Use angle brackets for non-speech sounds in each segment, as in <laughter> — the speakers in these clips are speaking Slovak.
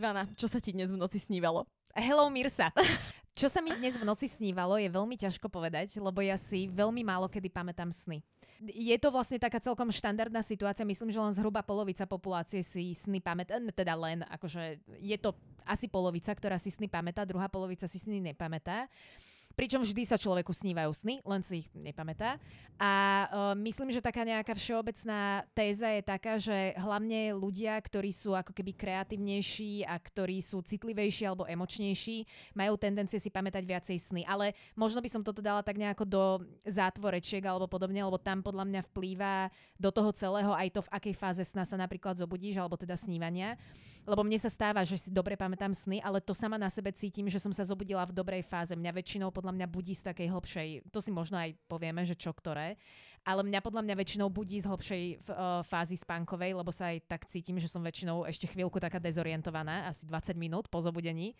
Ivana, čo sa ti dnes v noci snívalo? Hello Mirsa. <laughs> Čo sa mi dnes v noci snívalo, je veľmi ťažko povedať, lebo ja si veľmi málo kedy pamätám sny. Je to vlastne taká celkom štandardná situácia, myslím, že len zhruba polovica populácie si sny pamätá, teda len, akože je to asi polovica, ktorá si sny pamätá, druhá polovica si sny nepamätá. Pričom vždy sa človeku snívajú sny, len si ich nepamätá. A uh, myslím, že taká nejaká všeobecná téza je taká, že hlavne ľudia, ktorí sú ako keby kreatívnejší a ktorí sú citlivejší alebo emočnejší, majú tendencie si pamätať viacej sny. Ale možno by som toto dala tak nejako do zátvorečiek alebo podobne, lebo tam podľa mňa vplýva do toho celého aj to, v akej fáze sna sa napríklad zobudíš, alebo teda snívania. Lebo mne sa stáva, že si dobre pamätám sny, ale to sama na sebe cítim, že som sa zobudila v dobrej fáze. Mňa väčšinou podľa mňa budí z takej hlbšej, to si možno aj povieme, že čo ktoré, ale mňa podľa mňa väčšinou budí z hlbšej uh, fázy spánkovej, lebo sa aj tak cítim, že som väčšinou ešte chvíľku taká dezorientovaná, asi 20 minút po zobudení.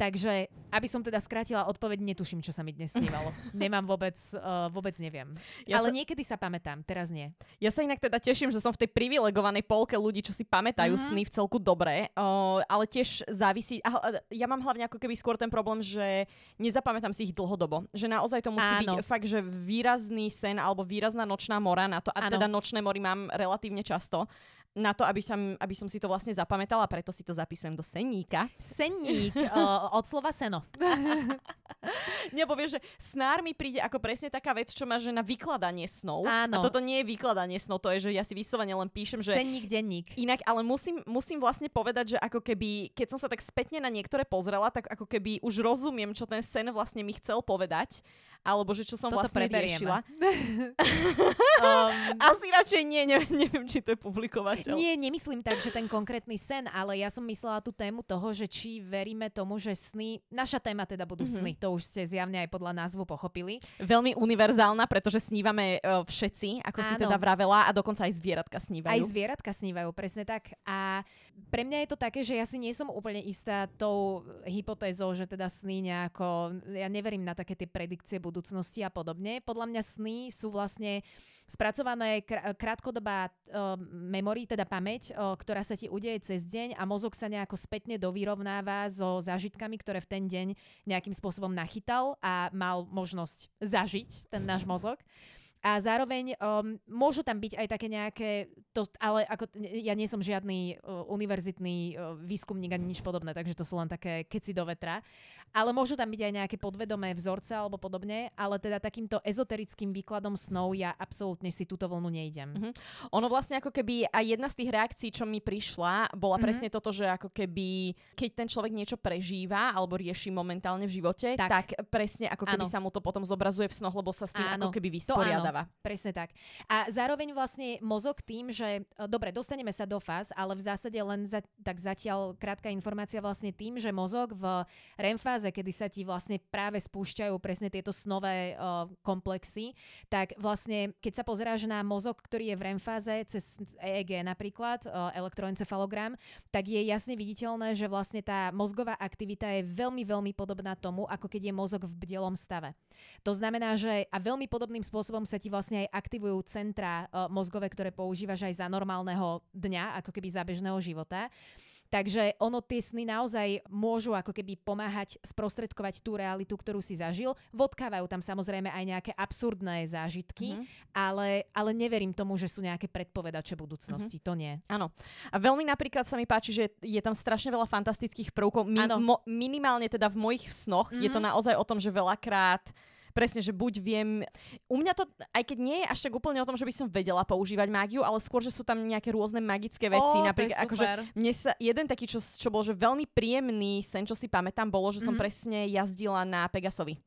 Takže, aby som teda skrátila odpoveď, netuším, čo sa mi dnes snívalo. <laughs> Nemám vôbec, uh, vôbec neviem. Ja Ale sa... niekedy sa pamätám, teraz nie. Ja sa inak teda teším, že som v tej privilegovanej polke ľudí, čo si pamätajú mm-hmm. sny v celku dobre, uh, ale tiež závisí, uh, ja mám hlavne ako keby skôr ten problém, že nezapamätám si ich dlhodobo. Že naozaj to musí Áno. byť fakt, že výrazný sen alebo výrazná nočná mora na to, a Áno. teda nočné mory mám relatívne často na to, aby som, aby som si to vlastne zapamätala, preto si to zapísujem do senníka. Senník, uh, <laughs> od slova seno. <laughs> Nebo vieš, že snár mi príde ako presne taká vec, čo má že na vykladanie snov. Áno. A toto nie je vykladanie snov, to je, že ja si vyslovene len píšem, že... Senník, denník. Inak, ale musím, musím vlastne povedať, že ako keby, keď som sa tak spätne na niektoré pozrela, tak ako keby už rozumiem, čo ten sen vlastne mi chcel povedať alebo že čo som Toto vlastne riešila. <laughs> um, Asi radšej nie, ne, neviem, či to je publikovateľ. Nie, nemyslím tak, že ten konkrétny sen, ale ja som myslela tú tému toho, že či veríme tomu, že sny, naša téma teda budú mm-hmm. sny, to už ste zjavne aj podľa názvu pochopili. Veľmi univerzálna, pretože snívame uh, všetci, ako Áno. si teda vravela, a dokonca aj zvieratka snívajú. Aj zvieratka snívajú, presne tak. A pre mňa je to také, že ja si nie som úplne istá tou hypotézou, že teda sny nejako, ja neverím na také tie predikcie budúcnosti a podobne. Podľa mňa sny sú vlastne spracované kr- krátkodobá uh, memory, teda pamäť, uh, ktorá sa ti udeje cez deň a mozog sa nejako spätne dovyrovnáva so zážitkami, ktoré v ten deň nejakým spôsobom nachytal a mal možnosť zažiť ten náš mozog. A zároveň um, môžu tam byť aj také nejaké, to, ale ako, ja nie som žiadny uh, univerzitný uh, výskumník ani nič podobné, takže to sú len také keci do vetra. Ale môžu tam byť aj nejaké podvedomé vzorce alebo podobne, ale teda takýmto ezoterickým výkladom snov ja absolútne si túto vlnu nejdem. Mm-hmm. Ono vlastne ako keby aj jedna z tých reakcií, čo mi prišla, bola mm-hmm. presne toto, že ako keby, keď ten človek niečo prežíva alebo rieši momentálne v živote, tak, tak presne ako keby ano. sa mu to potom zobrazuje v snoch, lebo sa s tým ano. ako keby vysporiadáva. Presne tak. A zároveň vlastne mozog tým, že e, dobre, dostaneme sa do fáz, ale v zásade len za, tak zatiaľ krátka informácia vlastne tým, že mozog v REM fáze, kedy sa ti vlastne práve spúšťajú presne tieto snové uh, komplexy, tak vlastne keď sa pozeráš na mozog, ktorý je v REM fáze cez EEG napríklad, uh, elektroencefalogram, tak je jasne viditeľné, že vlastne tá mozgová aktivita je veľmi, veľmi podobná tomu, ako keď je mozog v bdelom stave. To znamená, že a veľmi podobným spôsobom sa ti vlastne aj aktivujú centra uh, mozgové, ktoré používaš aj za normálneho dňa, ako keby za bežného života. Takže ono tie sny naozaj môžu ako keby pomáhať sprostredkovať tú realitu, ktorú si zažil. Vodkávajú tam samozrejme aj nejaké absurdné zážitky, mm-hmm. ale, ale neverím tomu, že sú nejaké predpovedače budúcnosti. Mm-hmm. To nie. Áno. A veľmi napríklad sa mi páči, že je tam strašne veľa fantastických prvkov. Mi, mo, minimálne teda v mojich snoch mm-hmm. je to mhm. naozaj o tom, že veľakrát presne, že buď viem... U mňa to, aj keď nie je až tak úplne o tom, že by som vedela používať mágiu, ale skôr, že sú tam nejaké rôzne magické veci. Oh, napríklad, akože mne sa jeden taký, čo, čo bol že veľmi príjemný sen, čo si pamätám, bolo, že som mm-hmm. presne jazdila na Pegasovi.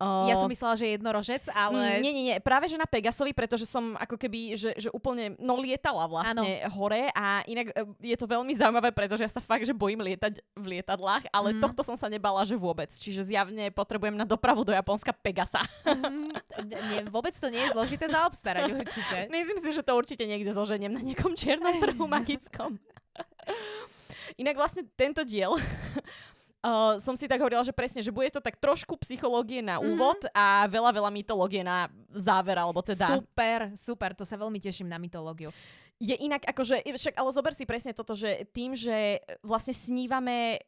Uh, ja som myslela, že jednorožec, ale... Nie, nie, nie, práve že na Pegasovi, pretože som ako keby, že, že úplne, no lietala vlastne ano. hore a inak e, je to veľmi zaujímavé, pretože ja sa fakt, že bojím lietať v lietadlách, ale mm. tohto som sa nebala, že vôbec. Čiže zjavne potrebujem na dopravu do Japonska Pegasa. Mm, nie, vôbec to nie je zložité zaobstarať určite. <laughs> Myslím si, že to určite niekde zoženiem na niekom čiernom trhu magickom. <laughs> Inak vlastne tento diel Uh, som si tak hovorila, že presne, že bude to tak trošku psychológie na mhm. úvod mm-hmm. a veľa, veľa mytológie na záver, alebo teda... Super, super, to sa veľmi teším na mytológiu. Je inak akože, však ale zober si presne toto, že tým, že vlastne snívame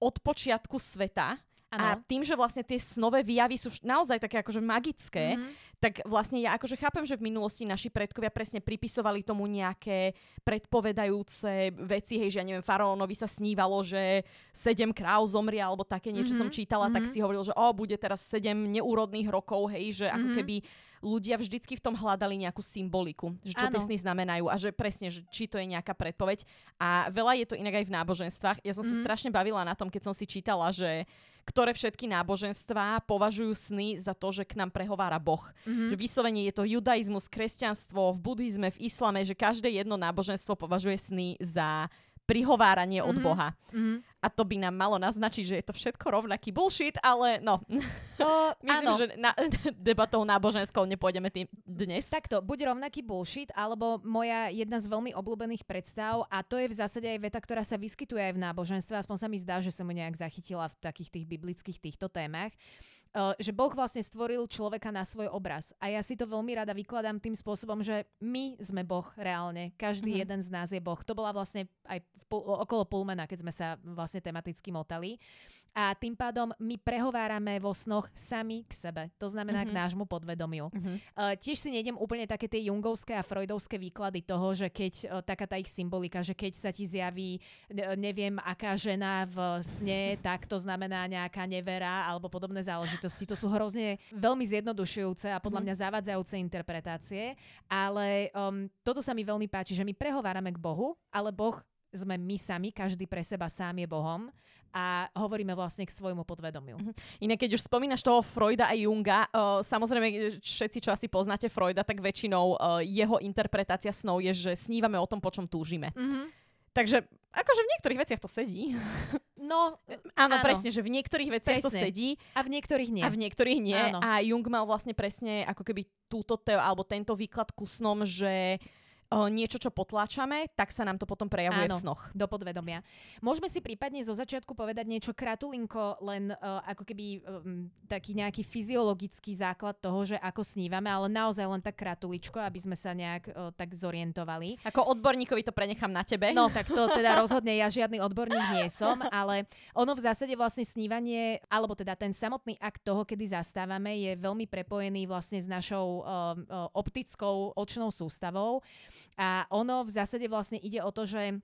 od počiatku sveta, Ano. A tým, že vlastne tie snové výjavy sú naozaj také akože magické, mm-hmm. tak vlastne ja akože chápem, že v minulosti naši predkovia presne pripisovali tomu nejaké predpovedajúce veci, hej, že ja neviem, faraónovi sa snívalo, že sedem kráv zomria, alebo také niečo mm-hmm. som čítala, mm-hmm. tak si hovoril, že o, bude teraz sedem neúrodných rokov, hej, že ako mm-hmm. keby ľudia vždycky v tom hľadali nejakú symboliku, že čo tie sny znamenajú a že presne, že či to je nejaká predpoveď. A veľa je to inak aj v náboženstvách. Ja som mm-hmm. sa strašne bavila na tom, keď som si čítala, že ktoré všetky náboženstvá považujú sny za to, že k nám prehovára Boh. Mm-hmm. Že vyslovene je to judaizmus, kresťanstvo, v buddhizme, v islame, že každé jedno náboženstvo považuje sny za prihováranie mm-hmm. od Boha. Mm-hmm. A to by nám malo naznačiť, že je to všetko rovnaký bullshit, ale no. O, <laughs> Myslím, áno. že na, <laughs> debatou náboženskou nepôjdeme tým dnes. Takto, buď rovnaký bullshit, alebo moja jedna z veľmi obľúbených predstav, a to je v zásade aj veta, ktorá sa vyskytuje aj v náboženstve, aspoň sa mi zdá, že som ju nejak zachytila v takých tých biblických týchto témach Uh, že Boh vlastne stvoril človeka na svoj obraz. A ja si to veľmi rada vykladám tým spôsobom, že my sme Boh reálne. Každý mm-hmm. jeden z nás je Boh. To bola vlastne aj v okolo Pulmena, keď sme sa vlastne tematicky motali. A tým pádom my prehovárame vo snoch sami k sebe. To znamená mm-hmm. k mhm. nášmu podvedomiu. Mm-hmm. Uh, tiež si nejdem úplne také tie jungovské a freudovské výklady toho, že keď uh, taká tá ich symbolika, že keď sa ti zjaví neviem aká žena v sne, tak to znamená nejaká nevera alebo podobné záležitosti. To sú hrozne veľmi zjednodušujúce a podľa mm-hmm. mňa zavádzajúce interpretácie. Ale um, toto sa mi veľmi páči, že my prehovárame k Bohu, ale Boh sme my sami, každý pre seba sám je Bohom a hovoríme vlastne k svojmu podvedomiu. Uh-huh. Inak keď už spomínaš toho Freuda a Junga, uh, samozrejme všetci, čo asi poznáte Freuda, tak väčšinou uh, jeho interpretácia snov je, že snívame o tom, po čom túžime. Uh-huh. Takže akože v niektorých veciach to sedí. <laughs> No, áno, áno, presne, že v niektorých veciach presne. to sedí. A v niektorých nie. A v niektorých nie. Áno. A Jung mal vlastne presne ako keby túto te- alebo tento výklad ku snom, že niečo, čo potláčame, tak sa nám to potom prejavuje Áno, v snoch. do podvedomia. Môžeme si prípadne zo začiatku povedať niečo kratulinko, len uh, ako keby um, taký nejaký fyziologický základ toho, že ako snívame, ale naozaj len tak kratuličko, aby sme sa nejak uh, tak zorientovali. Ako odborníkovi to prenechám na tebe. No, tak to teda <laughs> rozhodne ja žiadny odborník nie som, ale ono v zásade vlastne snívanie, alebo teda ten samotný akt toho, kedy zastávame, je veľmi prepojený vlastne s našou uh, optickou očnou sústavou. A ono v zásade vlastne ide o to, že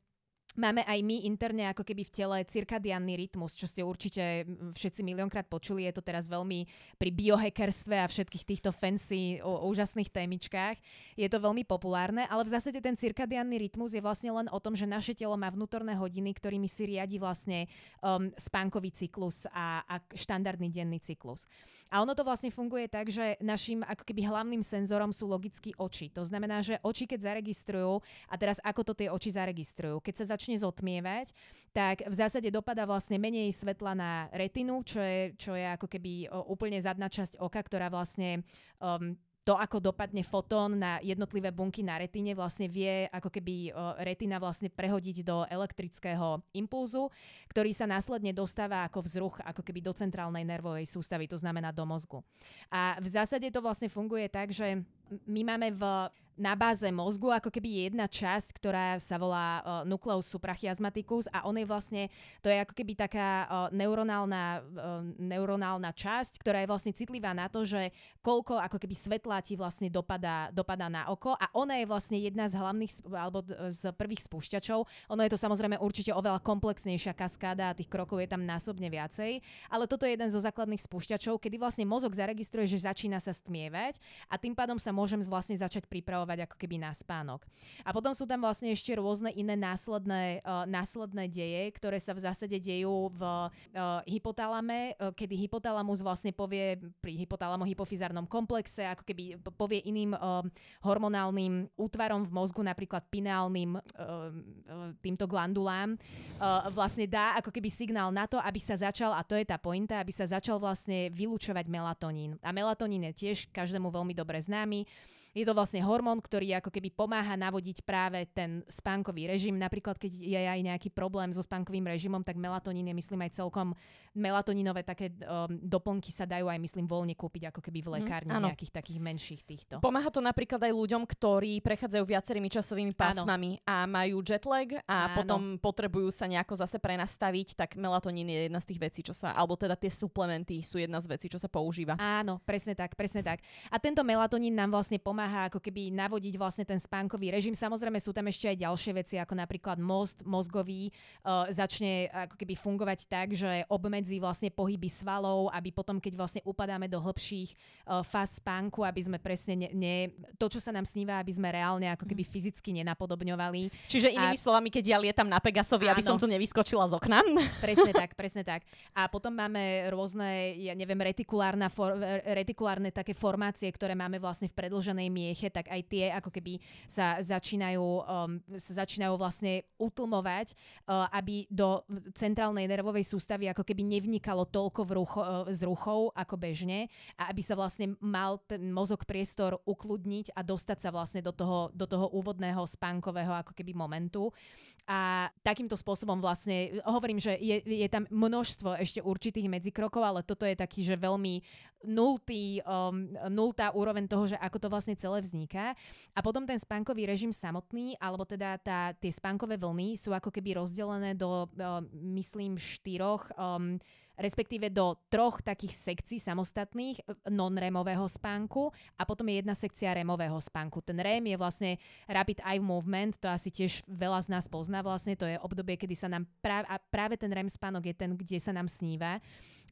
Máme aj my interne ako keby v tele cirkadiánny rytmus, čo ste určite všetci miliónkrát počuli. Je to teraz veľmi pri biohackerstve a všetkých týchto fancy, o, úžasných témičkách. Je to veľmi populárne, ale v zásade ten cirkadiánny rytmus je vlastne len o tom, že naše telo má vnútorné hodiny, ktorými si riadi vlastne um, spánkový cyklus a, a štandardný denný cyklus. A ono to vlastne funguje tak, že našim ako keby hlavným senzorom sú logicky oči. To znamená, že oči keď zaregistrujú, a teraz ako to tie oči zaregistrujú? Keď sa začne zotmievať, tak v zásade dopada vlastne menej svetla na retinu, čo je, čo je ako keby úplne zadná časť oka, ktorá vlastne um, to, ako dopadne fotón na jednotlivé bunky na retine, vlastne vie ako keby retina vlastne prehodiť do elektrického impulzu, ktorý sa následne dostáva ako vzruch ako keby do centrálnej nervovej sústavy, to znamená do mozgu. A v zásade to vlastne funguje tak, že my máme v na báze mozgu ako keby jedna časť, ktorá sa volá uh, nucleus suprachiasmaticus a on je vlastne, to je ako keby taká uh, neuronálna, uh, neuronálna časť, ktorá je vlastne citlivá na to, že koľko ako keby svetla ti vlastne dopadá, dopadá na oko a ona je vlastne jedna z hlavných alebo z prvých spúšťačov. Ono je to samozrejme určite oveľa komplexnejšia kaskáda a tých krokov je tam násobne viacej, ale toto je jeden zo základných spúšťačov, kedy vlastne mozog zaregistruje, že začína sa stmievať a tým pádom sa môžem vlastne začať pripravovať ako keby na spánok. A potom sú tam vlastne ešte rôzne iné následné, uh, následné deje, ktoré sa v zásade dejú v uh, hypotalame, uh, kedy hypotalamus vlastne povie pri hypotalamo-hypofizárnom komplexe, ako keby povie iným uh, hormonálnym útvarom v mozgu, napríklad pineálnym uh, uh, týmto glandulám, uh, vlastne dá ako keby signál na to, aby sa začal, a to je tá pointa, aby sa začal vlastne vylúčovať melatonín. A melatonín je tiež každému veľmi dobre známy me. Je to vlastne hormón, ktorý ako keby pomáha navodiť práve ten spánkový režim. Napríklad, keď je aj nejaký problém so spánkovým režimom, tak melatonín je myslím aj celkom melatoninové také um, doplnky sa dajú aj myslím voľne kúpiť ako keby v mhm, lekárni mm, nejakých takých menších týchto. Pomáha to napríklad aj ľuďom, ktorí prechádzajú viacerými časovými pásmami áno. a majú jetlag a áno. potom potrebujú sa nejako zase prenastaviť, tak melatonín je jedna z tých vecí, čo sa, alebo teda tie suplementy sú jedna z vecí, čo sa používa. Áno, presne tak, presne tak. A tento melatonín nám vlastne pomáha ako keby navodiť vlastne ten spánkový režim. Samozrejme sú tam ešte aj ďalšie veci, ako napríklad most mozgový uh, začne ako keby fungovať tak, že obmedzí vlastne pohyby svalov, aby potom, keď vlastne upadáme do hĺbších uh, fáz spánku, aby sme presne ne, ne, to, čo sa nám sníva, aby sme reálne ako keby mhm. fyzicky nenapodobňovali. Čiže inými a... slovami, keď ja lietam na Pegasovi, Áno. aby som tu nevyskočila z okna. <laughs> Presne tak, presne tak. A potom máme rôzne, ja neviem, retikulárne, for, retikulárne také formácie, ktoré máme vlastne v predlženej mieche, tak aj tie ako keby sa začínajú, um, sa začínajú vlastne utlmovať, uh, aby do centrálnej nervovej sústavy ako keby nevnikalo toľko v rucho, uh, z ruchov ako bežne a aby sa vlastne mal ten mozog priestor ukludniť a dostať sa vlastne do toho, do toho úvodného spánkového ako keby momentu. A takýmto spôsobom vlastne, hovorím, že je, je tam množstvo ešte určitých medzikrokov, ale toto je taký, že veľmi nultý, um, nultá úroveň toho, že ako to vlastne celé vzniká. A potom ten spánkový režim samotný, alebo teda tá, tie spánkové vlny sú ako keby rozdelené do, uh, myslím, štyroch um, respektíve do troch takých sekcií samostatných non-remového spánku a potom je jedna sekcia remového spánku. Ten REM je vlastne Rapid Eye Movement, to asi tiež veľa z nás pozná vlastne, to je obdobie, kedy sa nám práve, a práve ten REM spánok je ten, kde sa nám sníva.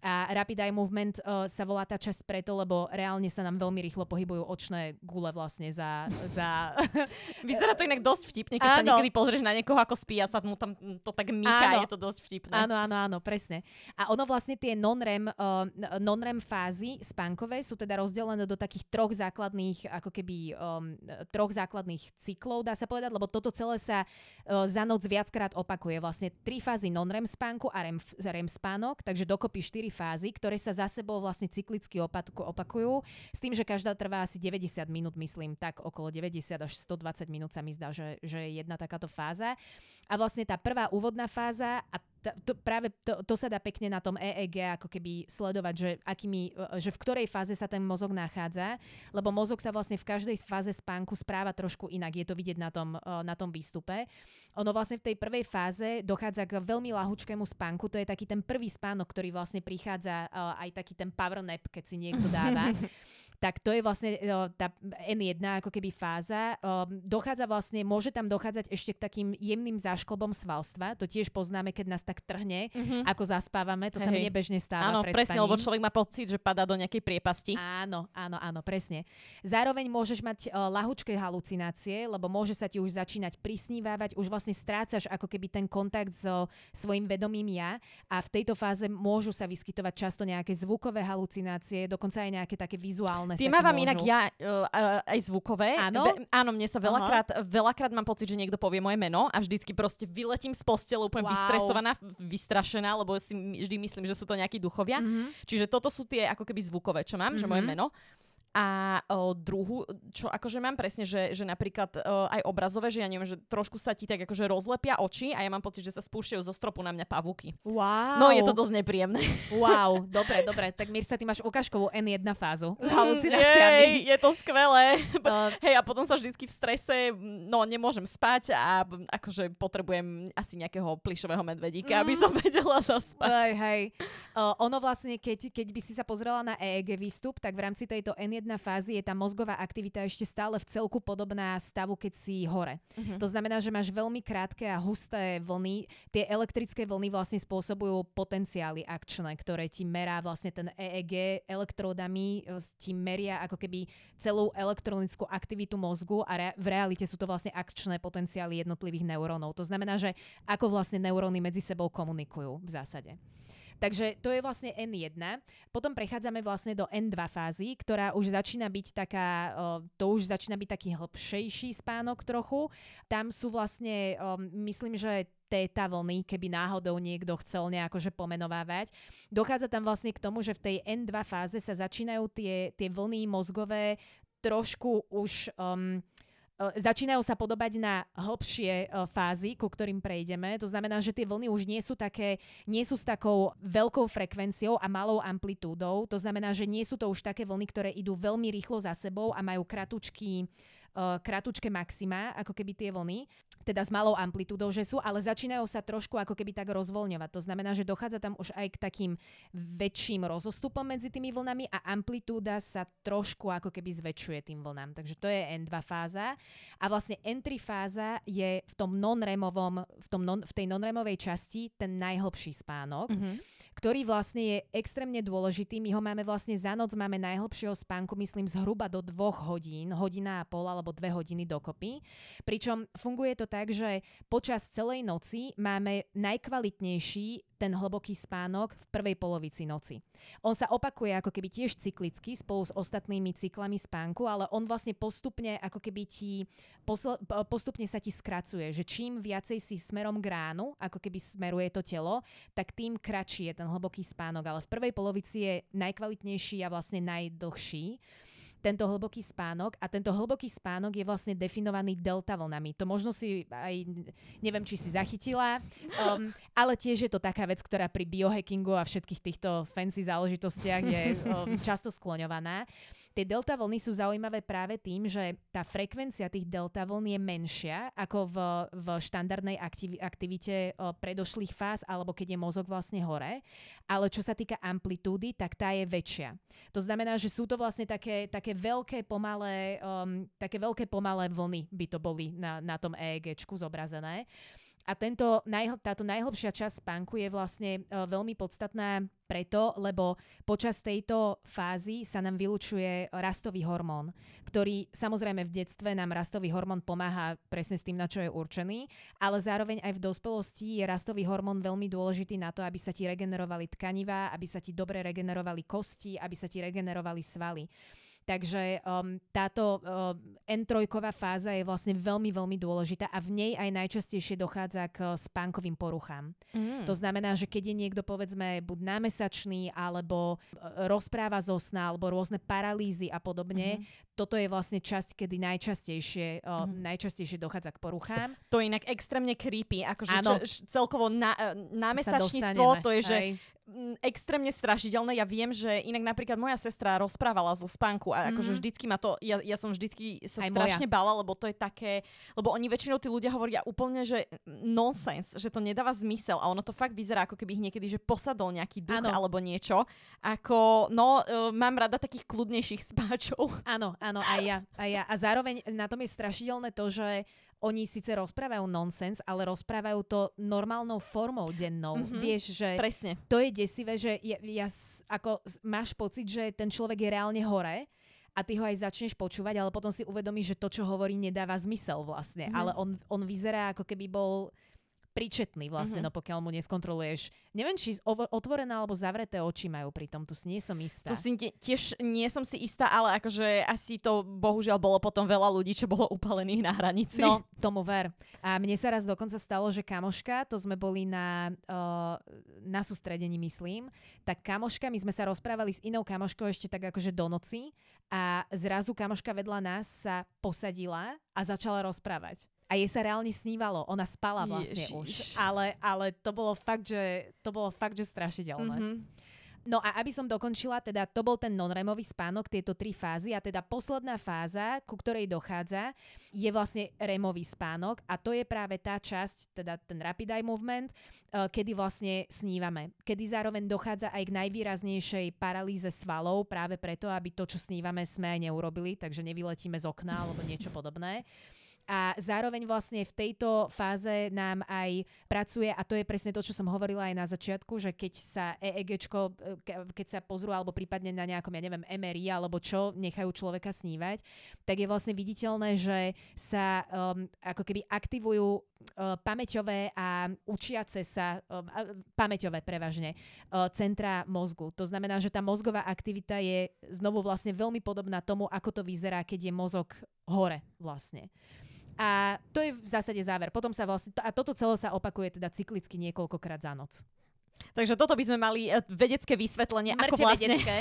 A Rapid Eye Movement uh, sa volá tá časť preto, lebo reálne sa nám veľmi rýchlo pohybujú očné gule vlastne za... za... <laughs> Vyzerá to inak dosť vtipne, keď áno. sa niekedy pozrieš na niekoho, ako spí a sa mu tam to tak myká, áno. je to dosť vtipné. Áno, áno, áno, presne. A ono vlastne tie non-REM, uh, non-REM fázy spánkové sú teda rozdelené do takých troch základných, ako keby um, troch základných cyklov, dá sa povedať, lebo toto celé sa uh, za noc viackrát opakuje. Vlastne tri fázy non-REM spánku a REM, REM spánok, takže dokopy štyri fázy, ktoré sa za sebou vlastne cyklicky opakujú, s tým, že každá trvá asi 90 minút, myslím, tak okolo 90 až 120 minút sa mi zdá, že, že je jedna takáto fáza. A vlastne tá prvá úvodná fáza a to, práve to, to sa dá pekne na tom EEG ako keby sledovať, že, akými, že v ktorej fáze sa ten mozog nachádza, lebo mozog sa vlastne v každej fáze spánku správa trošku inak, je to vidieť na tom, na tom výstupe. Ono vlastne v tej prvej fáze dochádza k veľmi lahučkému spánku, to je taký ten prvý spánok, ktorý vlastne prichádza aj taký ten power nap, keď si niekto dáva. <laughs> tak to je vlastne tá N1 ako keby fáza. Dochádza vlastne, môže tam dochádzať ešte k takým jemným zášklobom svalstva, to tiež poznáme, keď nás tak trhne, mm-hmm. ako zaspávame, to hey, sa mi nebežne stáva Áno, presne, spaním. lebo človek má pocit, že padá do nejakej priepasti. Áno, áno, áno, presne. Zároveň môžeš mať uh, lahučké halucinácie, lebo môže sa ti už začínať prisnívávať, už vlastne strácaš ako keby ten kontakt so svojim vedomím ja a v tejto fáze môžu sa vyskytovať často nejaké zvukové halucinácie, dokonca aj nejaké také vizuálne Tie mávam inak ja uh, aj zvukové. Áno? Ve, áno, mne sa veľakrát, Aha. veľakrát mám pocit, že niekto povie moje meno a vždycky proste vyletím z postele úplne wow. vystresovaná, vystrašená, lebo si vždy myslím, že sú to nejakí duchovia. Mm-hmm. Čiže toto sú tie ako keby zvukové, čo mám, mm-hmm. že moje mhm. meno. A o, druhú, čo akože mám presne, že, že napríklad o, aj obrazové, že ja neviem, že trošku sa ti tak akože rozlepia oči a ja mám pocit, že sa spúšťajú zo stropu na mňa pavúky. Wow. No je to dosť nepríjemné. <laughs> Wow, dobre, dobre. Tak Mirsa, ty máš ukážkovú N1 fázu s halucináciami. Jej, je to skvelé. <laughs> Uh, Hej, a potom sa vždycky v strese, no nemôžem spať a akože potrebujem asi nejakého plišového medvedíka, mm. aby som vedela zaspať. Hej, hej. Uh, ono vlastne, keď, keď by si sa pozrela na EEG výstup, tak v rámci tejto N1 jedna fázy je tá mozgová aktivita ešte stále v celku podobná stavu, keď si hore. Uh-huh. To znamená, že máš veľmi krátke a husté vlny. Tie elektrické vlny vlastne spôsobujú potenciály akčné, ktoré ti merá vlastne ten EEG elektródami, e, ti meria ako keby celú elektronickú aktivitu mozgu a re- v realite sú to vlastne akčné potenciály jednotlivých neurónov. To znamená, že ako vlastne neuróny medzi sebou komunikujú v zásade. Takže to je vlastne N1. Potom prechádzame vlastne do N2 fázy, ktorá už začína byť taká, to už začína byť taký hlbšejší spánok trochu. Tam sú vlastne, myslím, že téta vlny, keby náhodou niekto chcel nejako že pomenovávať. Dochádza tam vlastne k tomu, že v tej N2 fáze sa začínajú tie, tie vlny mozgové trošku už um, začínajú sa podobať na hlbšie fázy, ku ktorým prejdeme. To znamená, že tie vlny už nie sú také, nie sú s takou veľkou frekvenciou a malou amplitúdou. To znamená, že nie sú to už také vlny, ktoré idú veľmi rýchlo za sebou a majú kratučký uh, kratučké maxima, ako keby tie vlny, teda s malou amplitúdou, že sú, ale začínajú sa trošku ako keby tak rozvoľňovať. To znamená, že dochádza tam už aj k takým väčším rozostupom medzi tými vlnami a amplitúda sa trošku ako keby zväčšuje tým vlnám. Takže to je N2 fáza. A vlastne N3 fáza je v tom non-removom, v, tom non, v tej non-removej časti ten najhlbší spánok, mm-hmm. ktorý vlastne je extrémne dôležitý. My ho máme vlastne za noc, máme najhlbšieho spánku, myslím, zhruba do dvoch hodín, hodina a pol alebo dve hodiny dokopy. Pričom funguje to tak, že počas celej noci máme najkvalitnejší ten hlboký spánok v prvej polovici noci. On sa opakuje ako keby tiež cyklicky spolu s ostatnými cyklami spánku, ale on vlastne postupne ako keby ti posl- postupne sa ti skracuje, že čím viacej si smerom k ránu, ako keby smeruje to telo, tak tým kratší je ten hlboký spánok, ale v prvej polovici je najkvalitnejší a vlastne najdlhší tento hlboký spánok a tento hlboký spánok je vlastne definovaný delta vlnami. To možno si aj, neviem, či si zachytila, um, ale tiež je to taká vec, ktorá pri biohackingu a všetkých týchto fancy záležitostiach je um, <laughs> často skloňovaná. Tie delta vlny sú zaujímavé práve tým, že tá frekvencia tých delta vln je menšia ako v, v štandardnej aktivi- aktivite o, predošlých fáz alebo keď je mozog vlastne hore. Ale čo sa týka amplitúdy, tak tá je väčšia. To znamená, že sú to vlastne také, také veľké pomalé, um, také veľké pomalé vlny by to boli na, na tom EEGčku zobrazené. A tento, táto najhlbšia časť spánku je vlastne uh, veľmi podstatná preto, lebo počas tejto fázy sa nám vylučuje rastový hormón, ktorý samozrejme v detstve nám rastový hormón pomáha presne s tým, na čo je určený, ale zároveň aj v dospelosti je rastový hormón veľmi dôležitý na to, aby sa ti regenerovali tkanivá, aby sa ti dobre regenerovali kosti, aby sa ti regenerovali svaly. Takže um, táto um, N3 fáza je vlastne veľmi, veľmi dôležitá a v nej aj najčastejšie dochádza k spánkovým poruchám. Mm. To znamená, že keď je niekto povedzme buď námesačný alebo uh, rozpráva zo sna alebo rôzne paralýzy a podobne, mm. toto je vlastne časť, kedy najčastejšie, uh, mm. najčastejšie dochádza k poruchám. To je inak extrémne creepy, akože čo, celkovo na, uh, námesačníctvo, to, je, že extrémne strašidelné. Ja viem, že inak napríklad moja sestra rozprávala zo spánku a mm-hmm. akože vždycky ma to, ja, ja som vždycky sa Aj strašne moja. bala, lebo to je také, lebo oni väčšinou tí ľudia hovoria úplne, že nonsens, že to nedáva zmysel a ono to fakt vyzerá, ako keby ich niekedy, že posadol nejaký duch ano. alebo niečo. Ako, no, uh, mám rada takých kľudnejších <laughs> spáčov. Áno, áno, aj ja, aj ja. A zároveň na tom je strašidelné to, že oni síce rozprávajú nonsens, ale rozprávajú to normálnou formou dennou. Mm-hmm. Vieš, že Presne. to je desivé, že ja, ja, ako máš pocit, že ten človek je reálne hore a ty ho aj začneš počúvať, ale potom si uvedomíš, že to, čo hovorí, nedáva zmysel vlastne. Mm-hmm. Ale on, on vyzerá ako keby bol príčetný vlastne, mm-hmm. no pokiaľ mu neskontroluješ. Neviem, či otvorené alebo zavreté oči majú pri tom, tu si nie som istá. To si tiež nie som si istá, ale akože asi to bohužiaľ bolo potom veľa ľudí, čo bolo upalených na hranici. No, tomu ver. A mne sa raz dokonca stalo, že kamoška, to sme boli na, uh, na sústredení, myslím, tak kamoška, my sme sa rozprávali s inou kamoškou ešte tak akože do noci a zrazu kamoška vedľa nás sa posadila a začala rozprávať a jej sa reálne snívalo. Ona spala vlastne Ježiš. už. Ale, ale to bolo fakt, že, to bolo fakt, že strašidelné. Mm-hmm. No a aby som dokončila, teda to bol ten non-remový spánok, tieto tri fázy a teda posledná fáza, ku ktorej dochádza, je vlastne remový spánok a to je práve tá časť, teda ten rapid eye movement, uh, kedy vlastne snívame. Kedy zároveň dochádza aj k najvýraznejšej paralýze svalov, práve preto, aby to, čo snívame, sme aj neurobili, takže nevyletíme z okna alebo niečo podobné. A zároveň vlastne v tejto fáze nám aj pracuje, a to je presne to, čo som hovorila aj na začiatku, že keď sa EEG, keď sa pozrú, alebo prípadne na nejakom, ja neviem, MRI, alebo čo, nechajú človeka snívať, tak je vlastne viditeľné, že sa um, ako keby aktivujú uh, pamäťové a učiace sa, uh, pamäťové prevažne, uh, centra mozgu. To znamená, že tá mozgová aktivita je znovu vlastne veľmi podobná tomu, ako to vyzerá, keď je mozog hore vlastne. A to je v zásade záver. Potom sa vlastne, a toto celé sa opakuje teda cyklicky niekoľkokrát za noc. Takže toto by sme mali e, vedecké vysvetlenie, ako Mŕte vlastne, vedecké.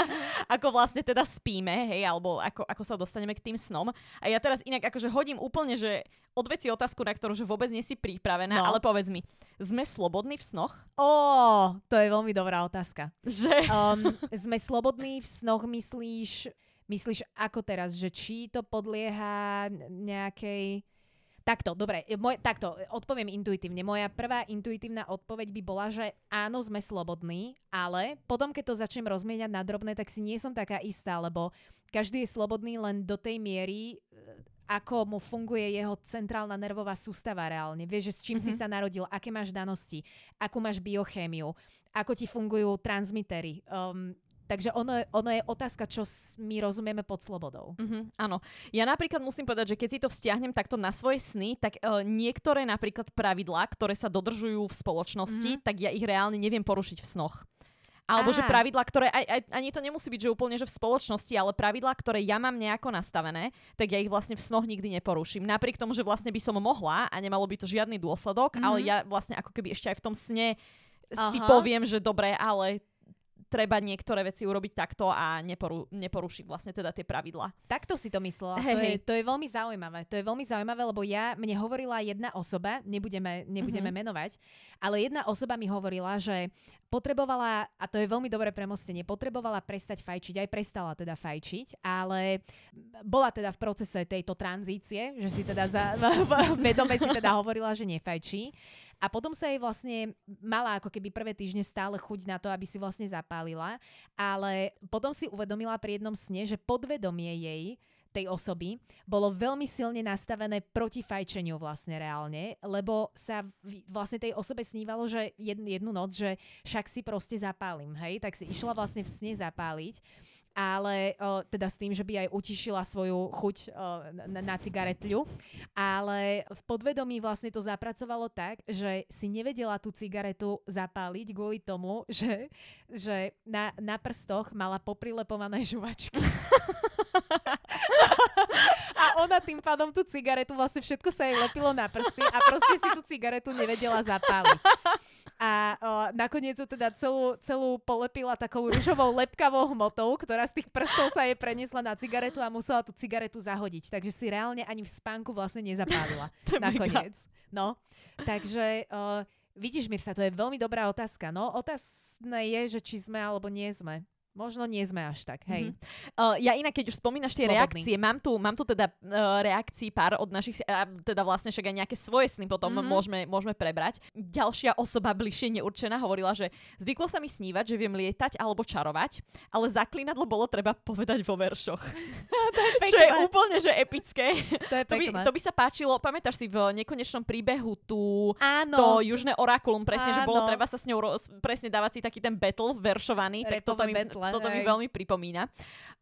<laughs> ako vlastne teda spíme, hej, alebo ako, ako sa dostaneme k tým snom. A ja teraz inak akože hodím úplne, že od veci otázku, na ktorú že vôbec nie si pripravená, No. ale povedz mi, sme slobodní v snoch? Ó, to je veľmi dobrá otázka. Že... Um, sme slobodní v snoch, myslíš, myslíš ako teraz, že či to podlieha nejakej... Takto, dobre, môj, takto, odpoviem intuitívne. Moja prvá intuitívna odpoveď by bola, že áno, sme slobodní, ale potom, keď to začnem rozmieňať na drobné, tak si nie som taká istá, lebo každý je slobodný len do tej miery, e, ako mu funguje jeho centrálna nervová sústava reálne. Vieš, že s čím si Mhm. sa narodil, aké máš danosti, akú máš biochémiu, ako ti fungujú transmitery. Um, takže ono, je- ono je otázka, čo my rozumieme pod slobodou. Mhm, áno. Ja napríklad musím povedať, že keď si to vzťahnem takto na svoje sny, tak uh, niektoré napríklad pravidlá, ktoré sa dodržujú v spoločnosti, Mhm. tak ja ich reálne neviem porušiť v snoch. Alebo že Á. pravidlá, ktoré, aj, aj, ani to nemusí byť, že úplne že v spoločnosti, ale pravidlá, ktoré ja mám nejako nastavené, tak ja ich vlastne v snoch nikdy neporuším. Napriek tomu, že vlastne by som mohla a nemalo by to žiadny dôsledok, Mhm. ale ja vlastne ako keby ešte aj v tom sne si Aha. poviem, že dobre, ale treba niektoré veci urobiť takto a neporu, neporušiť vlastne teda tie pravidlá. Takto si to myslela. Hej, to, je, to je veľmi zaujímavé. To je veľmi zaujímavé, lebo ja, mne hovorila jedna osoba, nebudeme, nebudeme Mhm. menovať, ale jedna osoba mi hovorila, že potrebovala, a to je veľmi dobré premostenie, potrebovala prestať fajčiť, aj prestala teda fajčiť, ale bola teda v procese tejto tranzície, že si teda za, <laughs> vedome si teda hovorila, že nefajčí. A potom sa jej vlastne mala ako keby prvé týždne stále chuť na to, aby si vlastne zapálila, ale potom si uvedomila pri jednom sne, že podvedomie jej tej osoby bolo veľmi silne nastavené proti fajčeniu vlastne reálne, lebo sa vlastne tej osobe snívalo, že jednu, jednu noc, že však si proste zapálim, hej, tak si išla vlastne v sne zapáliť, ale o, teda s tým, že by aj utišila svoju chuť o, na, na cigaretľu, ale v podvedomí vlastne to zapracovalo tak, že si nevedela tú cigaretu zapáliť kvôli tomu, že, že na, na prstoch mala poprilepované žuvačky. <laughs> A ona tým pádom tú cigaretu, vlastne všetko sa jej lepilo na prsty a proste si tú cigaretu nevedela zapáliť. A o, nakoniec ju teda celú, celú polepila takou rúžovou lepkavou hmotou, ktorá z tých prstov sa jej preniesla na cigaretu a musela tú cigaretu zahodiť. Takže si reálne ani v spánku vlastne nezapálila. <laughs> Nakoniec. No, takže uh, vidíš, Mirsa, to je veľmi dobrá otázka. No, otázne je, že či sme alebo nie sme. Možno nie sme až tak, hej. Mhm. Uh, ja inak, keď už spomínaš tie Slobodný. reakcie, mám tu, mám tu teda uh, reakcií pár od našich, a teda vlastne však aj nejaké svoje sny potom Mhm. môžeme, môžeme prebrať. Ďalšia osoba bližšie neurčená hovorila, že zvyklo sa mi snívať, že viem lietať alebo čarovať, ale zaklinadlo bolo treba povedať vo veršoch. <laughs> to je Čo je úplne, že epické. To je To by, to by sa páčilo, pamätáš si v nekonečnom príbehu tú Áno. to južné orakulum, presne, že bolo Áno. treba sa s ňou roz, presne dávať si taký ten battle veršovaný, tak toto mi, battle, toto mi hej. veľmi pripomína.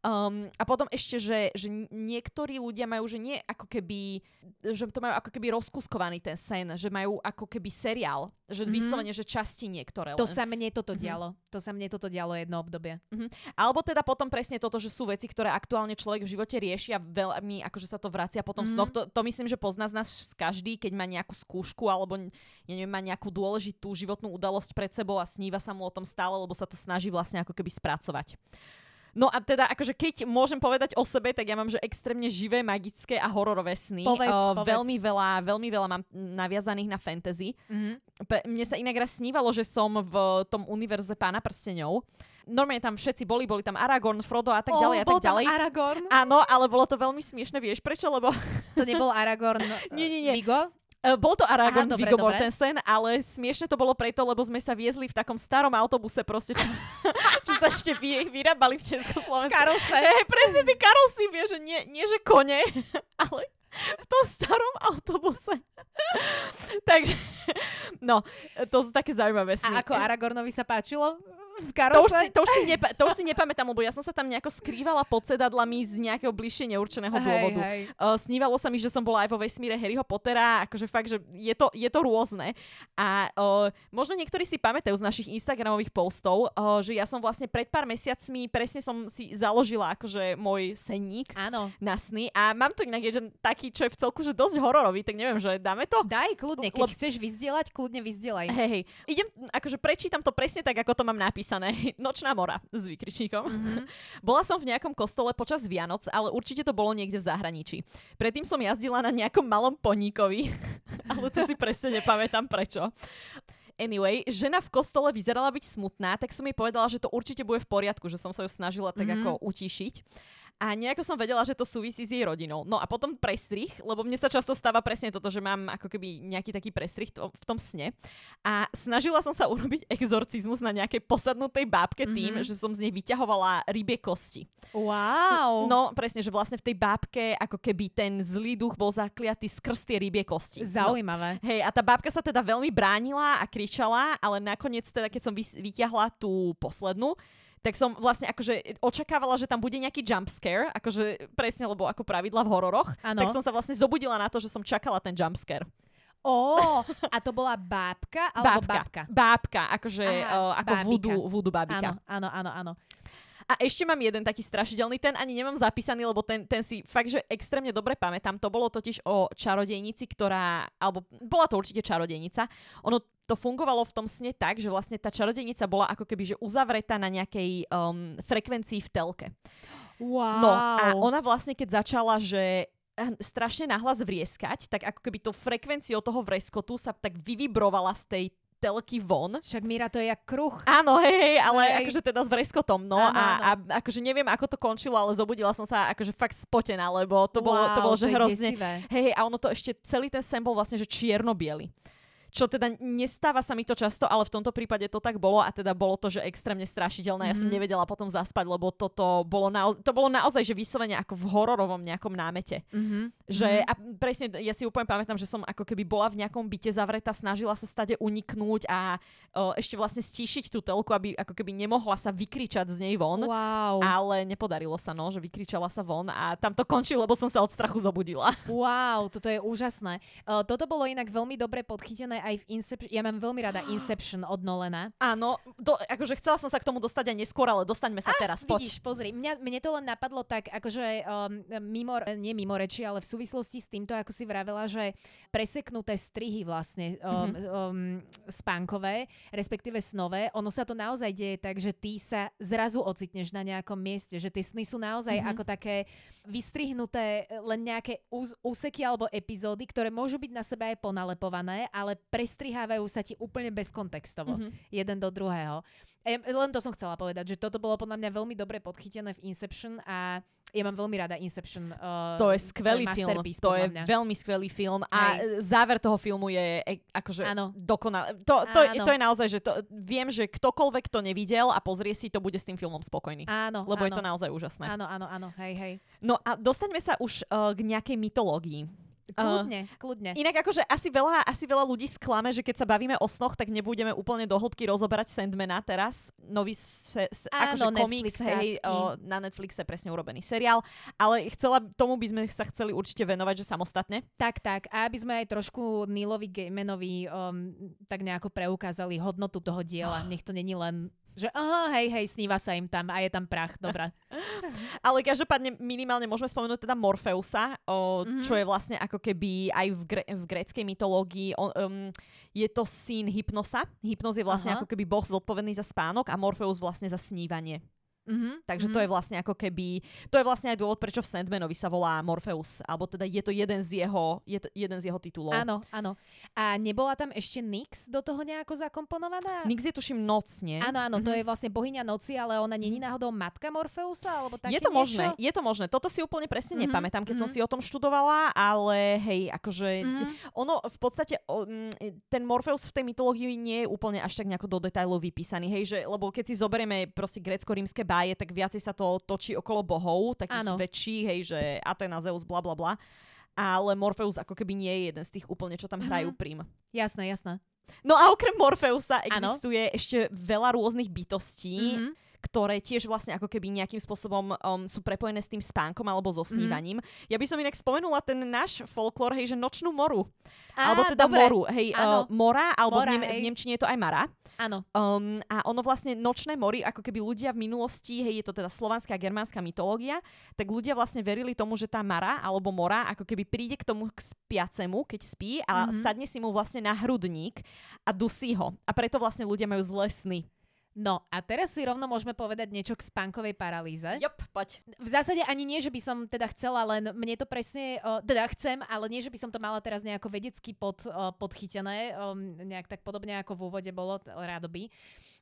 Um, a potom ešte, že, že niektorí ľudia majú, že nie ako keby, že to majú ako keby rozkuskovaný ten sen, že majú ako keby seriál, že Mhm. vyslovene, že časti niektoré To len. sa mne toto Mhm. dialo. To sa mne toto dialo jedno obdobie. Alebo teda potom presne toto, že sú veci, ktoré aktuálne človek v živote rieši a veľmi, akože sa to vracia potom v Mhm. snoch. To, to myslím, že pozná z nás každý, keď má nejakú skúšku alebo ja neviem, má nejakú dôležitú životnú udalosť pred sebou a sníva sa mu o tom stále, lebo sa to snaží vlastne ako keby spracovať. No a teda, akože keď môžem povedať o sebe, tak ja mám, že extrémne živé, magické a hororové sny. Povedz, O, povedz. Veľmi veľa, veľmi veľa mám naviazaných na fantasy. Mhm. Pre, mne sa inak raz snívalo, že som v tom univerze pána prstenov. Normálne tam všetci boli, boli tam Aragorn, Frodo a tak ďalej a bol tak tam ďalej. Aragorn? Áno, ale bolo to veľmi smiešne, vieš prečo? Lebo To nebol Aragorn <laughs> Nie, nie, nie. Vigo? E, bol to Aragorn Aha, Viggo. Mortensen, ale smiešne to bolo preto, lebo sme sa viezli v takom starom autobuse proste, čo, <laughs> čo sa ešte vy, vyrábali v Československu. Karose. Hej, presne tie karosy, vieš, že nie, nie že kone, <laughs> ale v tom starom autobuse. <laughs> Takže, no, to sú také zaujímavé sny. A ako Aragornovi sa páčilo? V To už, si, karose? to, už si nepa- to už si nepamätám, lebo ja som sa tam nejako skrývala pod sedadlami z nejakého bližšie neurčeného dôvodu. Hej. Uh, snívalo sa mi, že som bola aj vo vesmíre Harryho Pottera, akože fakt, že je to, je to rôzne. A uh, možno niektorí si pamätajú z našich Instagramových postov, uh, že ja som vlastne pred pár mesiacmi presne som si založila akože môj senník Áno. na sny a mám tu inak jeden taký, čo je v celku, že dosť hororový, tak neviem, že dáme to? Daj kľudne, keď Lebo- chceš vyzdieľať, kľudne vyzdieľaj. Hej, hej. Idem, akože prečítam to presne tak, ako to mám napísané. <laughs> Nočná mora s výkričníkom. Mhm. <laughs> Bola som v nejakom kostole počas Vianoc, ale určite to bolo niekde v zahraničí. Predtým som jazdila na nejakom malom poníkovi, <laughs> ale to si presne nepamätám prečo. Anyway, žena v kostole vyzerala byť smutná, tak som jej povedala, že to určite bude v poriadku, že som sa ju snažila tak Mhm. ako utišiť. A nejako som vedela, že to súvisí s jej rodinou. No a potom prestrih, lebo mne sa často stáva presne toto, že mám ako keby nejaký taký prestrih to, v tom sne. A snažila som sa urobiť exorcizmus na nejakej posadnutej bábke tým, Mhm. že som z nej vyťahovala rybie kosti. Wow. No presne, že vlastne v tej bábke ako keby ten zlý duch bol zakliatý skrz tie rybie kosti. No. Zaujímavé. Hej, a tá bábka sa teda veľmi bránila a kričala, ale nakoniec teda, keď som vys- vyťahla tú poslednú, tak som vlastne akože očakávala, že tam bude nejaký jump scare, akože presne, lebo ako pravidla v hororoch, Áno. tak som sa vlastne zobudila na to, že som čakala ten jump scare. Ó, a to bola bábka alebo babka? Bábka, akože Aha, uh, ako bábika. voodoo, voodoo Áno, bábika. áno, áno, áno. A ešte mám jeden taký strašidelný, ten ani nemám zapísaný, lebo ten, ten si fakt, že extrémne dobre pamätám. To bolo totiž o čarodejnici, ktorá, alebo bola to určite čarodejnica. Ono to fungovalo v tom sne tak, že vlastne tá čarodejnica bola ako keby že uzavretá na nejakej um, frekvencii v telke. Wow. No a ona vlastne keď začala, že eh, strašne nahlas vrieskať, tak ako keby to frekvenciou toho vreskotu sa tak vyvibrovala z tej telky von Však Mira, to je jak kruh. Áno, hej, hej, ale Hej. akože teda s vreskotom, no Áno, a, a áno. akože neviem, ako to končilo, ale zobudila som sa akože fakt spotená, lebo to bolo, to wow, bolo že hrozne. Hej, hej, a ono to ešte, celý ten sen bol vlastne, že čierno-biely. Čo teda nestáva sa mi to často, ale v tomto prípade to tak bolo a teda bolo to, že extrémne strašidelné. Ja som Mhm. nevedela potom zaspať, lebo toto bolo, nao- to bolo naozaj, že vyslovene ako v hororovom nejakom námete. Mhm. Že a presne, ja si úplne pamätám, že som ako keby bola v nejakom byte zavretá, snažila sa stade uniknúť a o, ešte vlastne stíšiť tú telku, aby ako keby nemohla sa vykričať z nej von. Wow. Ale nepodarilo sa, no, že vykričala sa von a tam to končilo, lebo som sa od strachu zobudila. Wow, toto je úžasné. Uh, toto bolo inak veľmi dobre podchytené aj v Inception. Ja mám veľmi rada <gasps> Inception od Nolana. Áno, do, akože chcela som sa k tomu dostať aj neskôr, ale dostaňme sa teraz, poď. Vidíš, pozri, mňa, mne to len napadlo tak, akože um, mimo, nie mimo reči, ale v súvislosti s týmto, ako si vravela, že preseknuté strihy vlastne um, Mhm. um, spánkové, respektíve snové, ono sa to naozaj deje tak, že ty sa zrazu ocitneš na nejakom mieste, že tie sny sú naozaj Mhm. ako také vystrihnuté len nejaké ús- úseky alebo epizódy, ktoré môžu byť na sebe aj ponalepované, ale prestrihávajú sa ti úplne bezkontextovo Mhm. jeden do druhého. E, len to som chcela povedať, že toto bolo podľa mňa veľmi dobre podchytené v Inception a ja mám veľmi rada Inception. Uh, To je skvelý film, masterpiece to je mňa. veľmi skvelý film a e, záver toho filmu je e, akože Áno. dokonalý. To, to, Áno. to je naozaj, že to, viem, že ktokoľvek to nevidel a pozrie si, to bude s tým filmom spokojný. Áno, Lebo áno. je to naozaj úžasné. Áno, áno, áno, hej, hej. No a dostaňme sa už uh, k nejakej mytológii. Kľudne, kľudne. Inak akože asi veľa, asi veľa ľudí sklame, že keď sa bavíme o snoch, tak nebudeme úplne do hĺbky rozoberať Sandmana teraz. Nový se, se, Áno, akože komiks, hej, o, na Netflixe presne urobený seriál. Ale chcela, tomu by sme sa chceli určite venovať, že samostatne. Tak, tak. A aby sme aj trošku Neelovi Gaimanovi um, tak nejako preukázali hodnotu toho diela. Nech to není len, že aha, hej, hej, sníva sa im tam a je tam prach. Dobre. <laughs> Ale každopádne minimálne môžeme spomenúť teda Morfeusa, o, Mhm. čo je vlastne ako keby aj v, gre- v gréckej mytológii. On, um, je to syn Hypnosa. Hypnos je vlastne Aha. ako keby boh zodpovedný za spánok a Morfeus vlastne za snívanie. Mhm, Takže mhm. to je vlastne ako keby, to je vlastne aj dôvod, prečo v Sandmanovi sa volá Morpheus, alebo teda je to jeden z jeho, je to jeden z jeho titulov. Áno, áno. A nebola tam ešte Nyx do toho nejako zakomponovaná? Nix je tuším noc, nie? Áno, áno, to Mhm. je vlastne bohyňa noci, ale ona není náhodou matka Morfeusa? Alebo také je to niečo? možné, je to možné. Toto si úplne presne Mhm, nepamätám, keď som mhm. si o tom študovala, ale hej, akože Mhm. ono v podstate, mm, ten Morpheus v tej mytológii nie je úplne až tak nejako do detailov vypísaný, hej, že, lebo keď si zoberieme proste grécko-rímske báje, tak viacej sa to točí okolo bohov, takých Áno. väčších, hej, že Athena, Zeus, bla bla bla. Ale Morpheus ako keby nie je jeden z tých úplne, čo tam hrajú Mhm. prim. Jasné, jasné. No a okrem Morfeusa existuje ano. ešte veľa rôznych bytostí. Mm-hmm ktoré tiež vlastne ako keby nejakým spôsobom um, sú prepojené s tým spánkom alebo so mhm. snívaním. Mm. Ja by som inak spomenula ten náš folklór, hej, že nočnú moru. Á, alebo teda dobre. moru, hej, uh, mora, alebo mora, v, nem- v Nemčine je to aj mara. Áno. Um, a ono vlastne nočné mori, ako keby ľudia v minulosti, hej, je to teda slovanská a germánska mytológia, tak ľudia vlastne verili tomu, že tá mara alebo mora ako keby príde k tomu k spiacemu, keď spí a mm-hmm. sadne si mu vlastne na hrudník a dusí ho. A preto vlastne ľudia majú zlé sny. No a teraz si rovno môžeme povedať niečo k spánkovej paralýze. Jop, poď. V zásade ani nie, že by som teda chcela, len mne to presne, teda chcem, ale nie, že by som to mala teraz nejako vedecky pod, podchytené, nejak tak podobne ako v úvode bolo, rádoby.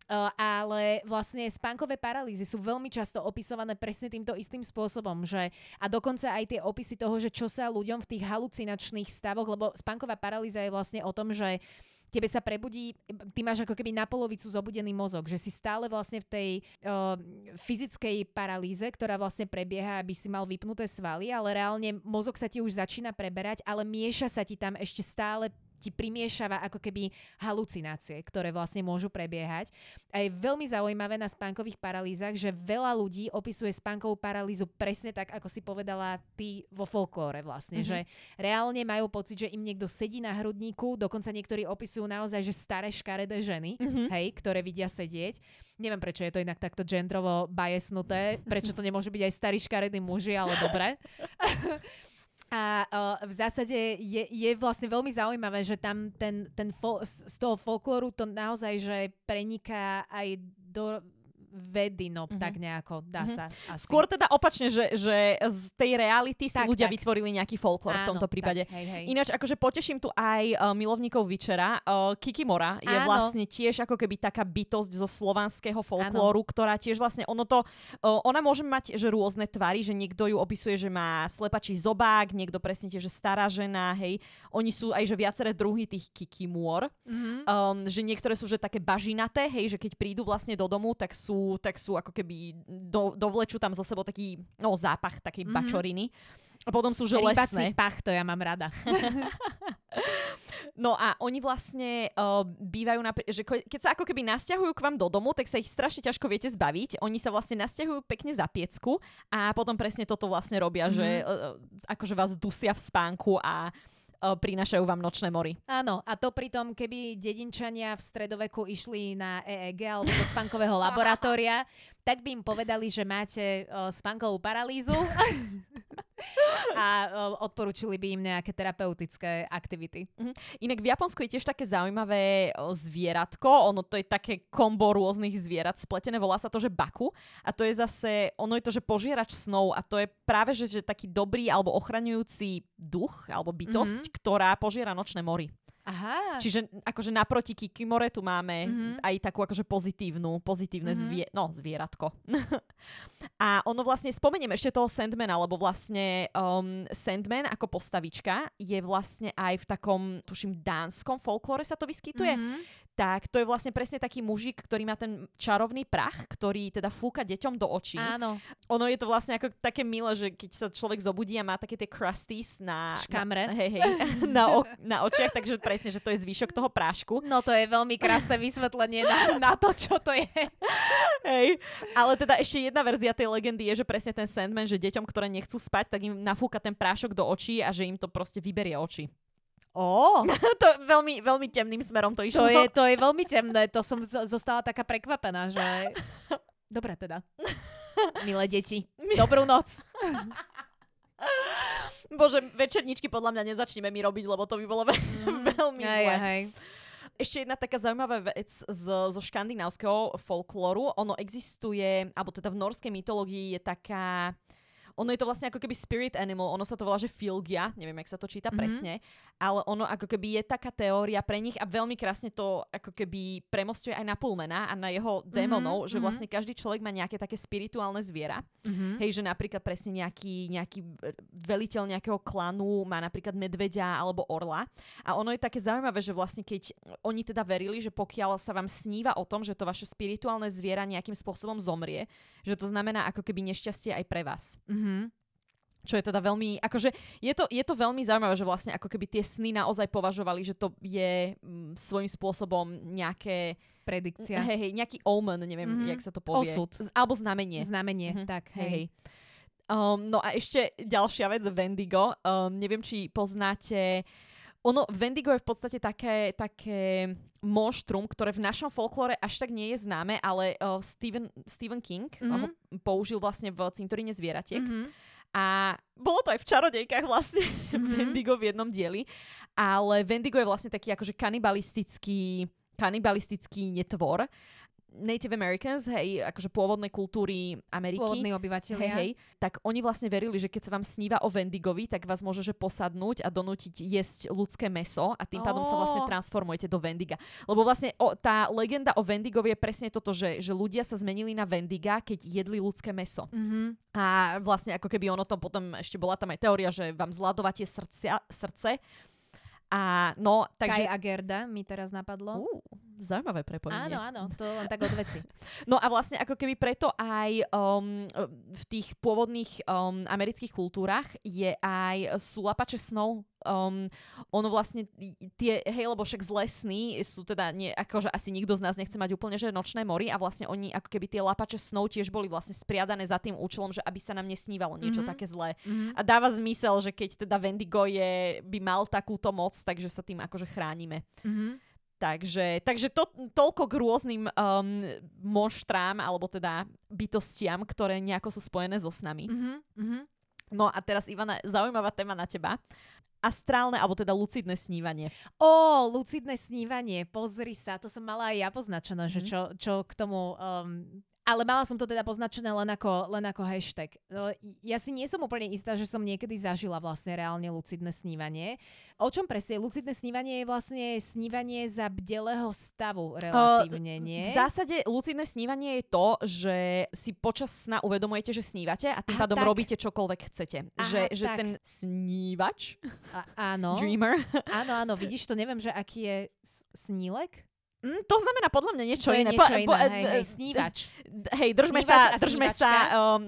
Uh, ale vlastne spánkové paralýzy sú veľmi často opisované presne týmto istým spôsobom, že a dokonca aj tie opisy toho, že čo sa ľuďom v tých halucinačných stavoch, lebo spánková paralýza je vlastne o tom, že tebe sa prebudí, ty máš ako keby na polovicu zobudený mozog, že si stále vlastne v tej uh, fyzickej paralýze, ktorá vlastne prebieha, aby si mal vypnuté svaly, ale reálne mozog sa ti už začína preberať, ale mieša sa ti tam ešte stále ti primiešava ako keby halucinácie, ktoré vlastne môžu prebiehať. A je veľmi zaujímavé na spánkových paralýzach, že veľa ľudí opisuje spánkovú paralýzu presne tak, ako si povedala ty vo folklóre vlastne, mm-hmm. že reálne majú pocit, že im niekto sedí na hrudníku, dokonca niektorí opisujú naozaj, že staré škaredé ženy, mm-hmm. hej, ktoré vidia sedieť. Neviem, prečo je to inak takto gendrovo bajesnuté, prečo to nemôže byť aj starý škaredí muži, ale dobre. <laughs> A uh, v zásade je, je vlastne veľmi zaujímavé, že tam ten, ten fol, z toho folklóru to naozaj, že preniká aj do vedy, no mm-hmm. tak nejako, dá mm-hmm. sa. Asi. Skôr teda opačne, že, že z tej reality si tak, ľudia tak. vytvorili nejaký folklór v tomto prípade. Tak, hej, hej. Ináč, akože poteším tu aj uh, milovníkov Vyčera. Uh, Kikimora je Áno. vlastne tiež ako keby taká bytosť zo slovanského folklóru, Áno. ktorá tiež vlastne, ono to, uh, ona môže mať že rôzne tvary, že niekto ju opisuje, že má slepačí zobák, niekto presne tiež, že stará žena, hej. Oni sú aj, že viaceré druhy tých kikimôr. Mm-hmm. Um, že niektoré sú, že také bažinaté, hej, že keď prídu vlastne do domu, tak sú tak sú ako keby, do, dovlečú tam zo sebou taký, no zápach takej mm-hmm. bačoriny. A potom sú že lesné. pach, to ja mám rada. <laughs> no a oni vlastne uh, bývajú, na, že keď sa ako keby nasťahujú k vám do domu, tak sa ich strašne ťažko viete zbaviť. Oni sa vlastne nasťahujú pekne za piecku a potom presne toto vlastne robia, mm-hmm. že uh, akože vás dusia v spánku a prinášajú vám nočné mory. Áno, a to pritom, keby dedinčania v stredoveku išli na EEG alebo do spánkového <laughs> laboratória, tak by im povedali, že máte uh, spánkovú paralýzu <laughs> a odporúčili by im nejaké terapeutické aktivity. Uh-huh. Inak v Japonsku je tiež také zaujímavé zvieratko, ono to je také kombo rôznych zvierat spletené, volá sa to, že baku a to je zase, ono je to, že požierač snov a to je práve, že, že taký dobrý alebo ochraňujúci duch alebo bytosť, uh-huh. ktorá požiera nočné mory. Aha. Čiže akože naproti Kikimore tu máme mm-hmm. aj takú akože pozitívnu, pozitívne mm-hmm. zvie, no, zvieratko. <laughs> a ono vlastne, spomeniem ešte toho Sandmana, lebo vlastne um, Sandman ako postavička je vlastne aj v takom, tuším, dánskom folklóre sa to vyskytuje. Mm-hmm tak to je vlastne presne taký mužik, ktorý má ten čarovný prach, ktorý teda fúka deťom do očí. Áno. Ono je to vlastne ako také milé, že keď sa človek zobudí a má také tie crusties na... Škamre. Na, <laughs> hej, hej, <laughs> na, o, na očiach, takže presne, že to je zvyšok toho prášku. No to je veľmi krásne vysvetlenie na, na to, čo to je. <laughs> Hej. Ale teda ešte jedna verzia tej legendy je, že presne ten Sandman, že deťom, ktoré nechcú spať, tak im nafúka ten prášok do očí a že im to proste vyberie oči. Ó. <laughs> to veľmi, veľmi temným smerom to išlo. To je, to je veľmi temné, to som z- zostala taká prekvapená, že... <laughs> Dobre teda. <laughs> Milé deti, dobrú noc. Bože, večerničky podľa mňa nezačneme mi robiť, lebo to by bolo ve- mm. veľmi hej, zle. Hej. Ešte jedna taká zaujímavá vec z, zo škandinávskeho folklóru. Ono existuje, alebo teda v norskej mytológii je taká ono je to vlastne ako keby spirit animal, ono sa to volá, že filgia, neviem, jak sa to číta mm-hmm. presne, ale ono ako keby je taká teória pre nich a veľmi krásne to ako keby premostuje aj na Pullmana a na jeho mhm, démonov, mm-hmm. že vlastne každý človek má nejaké také spirituálne zviera. Mm-hmm. Hej, že napríklad presne nejaký, nejaký veliteľ nejakého klanu má napríklad medveďa alebo orla. A ono je také zaujímavé, že vlastne keď oni teda verili, že pokiaľ sa vám sníva o tom, že to vaše spirituálne zviera nejakým spôsobom zomrie, že to znamená ako keby nešťastie aj pre vás. Mm-hmm. Čo je teda veľmi, akože je to, je to veľmi zaujímavé, že vlastne ako keby tie sny naozaj považovali, že to je m, svojím spôsobom nejaké Predikcia. Hej, hej, nejaký omen, neviem, Mhm. jak sa to povie. Osud. Z- Alebo znamenie. Znamenie, Mhm. tak, Hej, hej. Um, no a ešte ďalšia vec, Wendigo. Um, neviem, či poznáte... Ono, Wendigo je v podstate také, také monštrum, ktoré v našom folklóre až tak nie je známe, ale uh, Stephen, Stephen King Mhm. ho použil vlastne v cintoríne zvieratiek. Mhm. A bolo to aj v čarodejkách vlastne <laughs> Mhm. Wendigo v jednom dieli. Ale Wendigo je vlastne taký akože kanibalistický, kanibalistický netvor. Native Americans, hej, akože pôvodné kultúry Ameriky. Pôvodní Hej, obyvateľia. hej, tak oni vlastne verili, že keď sa vám sníva o Wendigovi, tak vás môže že posadnúť a donútiť jesť ľudské meso a tým pádom sa vlastne transformujete do Wendiga. Lebo vlastne o, tá legenda o Wendigovi je presne toto, že, že ľudia sa zmenili na Wendiga, keď jedli ľudské meso. Mhm. A vlastne ako keby ono to potom, ešte bola tam aj teória, že vám zladovatie srdcia, srdce. A no, Kaj takže... a Gerda mi teraz napadlo. Uh, zaujímavé prepojenie. Áno, áno, to len tak od veci. <laughs> No a vlastne ako keby preto aj um, v tých pôvodných um, amerických kultúrach je aj sú lapače snov. Um, ono vlastne tie, hej, lebo však zlé sny sú teda, nie, akože asi nikto z nás nechce mať úplne, že nočné mori a vlastne oni ako keby tie lapače snov tiež boli vlastne spriadané za tým účelom, že aby sa nám nesnívalo niečo Mhm. také zlé. Mhm. A dáva zmysel, že keď teda Wendigo je, by mal takúto moc, takže sa tým akože chránime. Mhm. Takže, takže to, toľko k rôznym um, monštrám, alebo teda bytostiam, ktoré nejako sú spojené so snami. Mhm. Mhm. No a teraz, Ivana, zaujímavá téma na teba. Astrálne, alebo teda lucidné snívanie. Ó, lucidné snívanie, pozri sa, to som mala aj ja poznačené, že Mhm. čo, čo k tomu... Um, ale mala som to teda poznačené len ako, len ako hashtag. E, Ja si nie som úplne istá, že som niekedy zažila vlastne reálne lucidné snívanie. O čom presne? Lucidné snívanie je vlastne snívanie za bdelého stavu relatívne, nie? V zásade lucidné snívanie je to, že si počas sna uvedomujete, že snívate a tým Aha, pádom tak. robíte čokoľvek chcete. Aha, že, že tak. ten snívač, A, áno, dreamer, áno, áno, vidíš to, neviem, že aký je s- snílek? Mm, to znamená podľa mňa niečo to iné. niečo Po- iné, po- hej, hej, d- snívač. Hej, držme Snívač sa, a držme sa snívačka. um,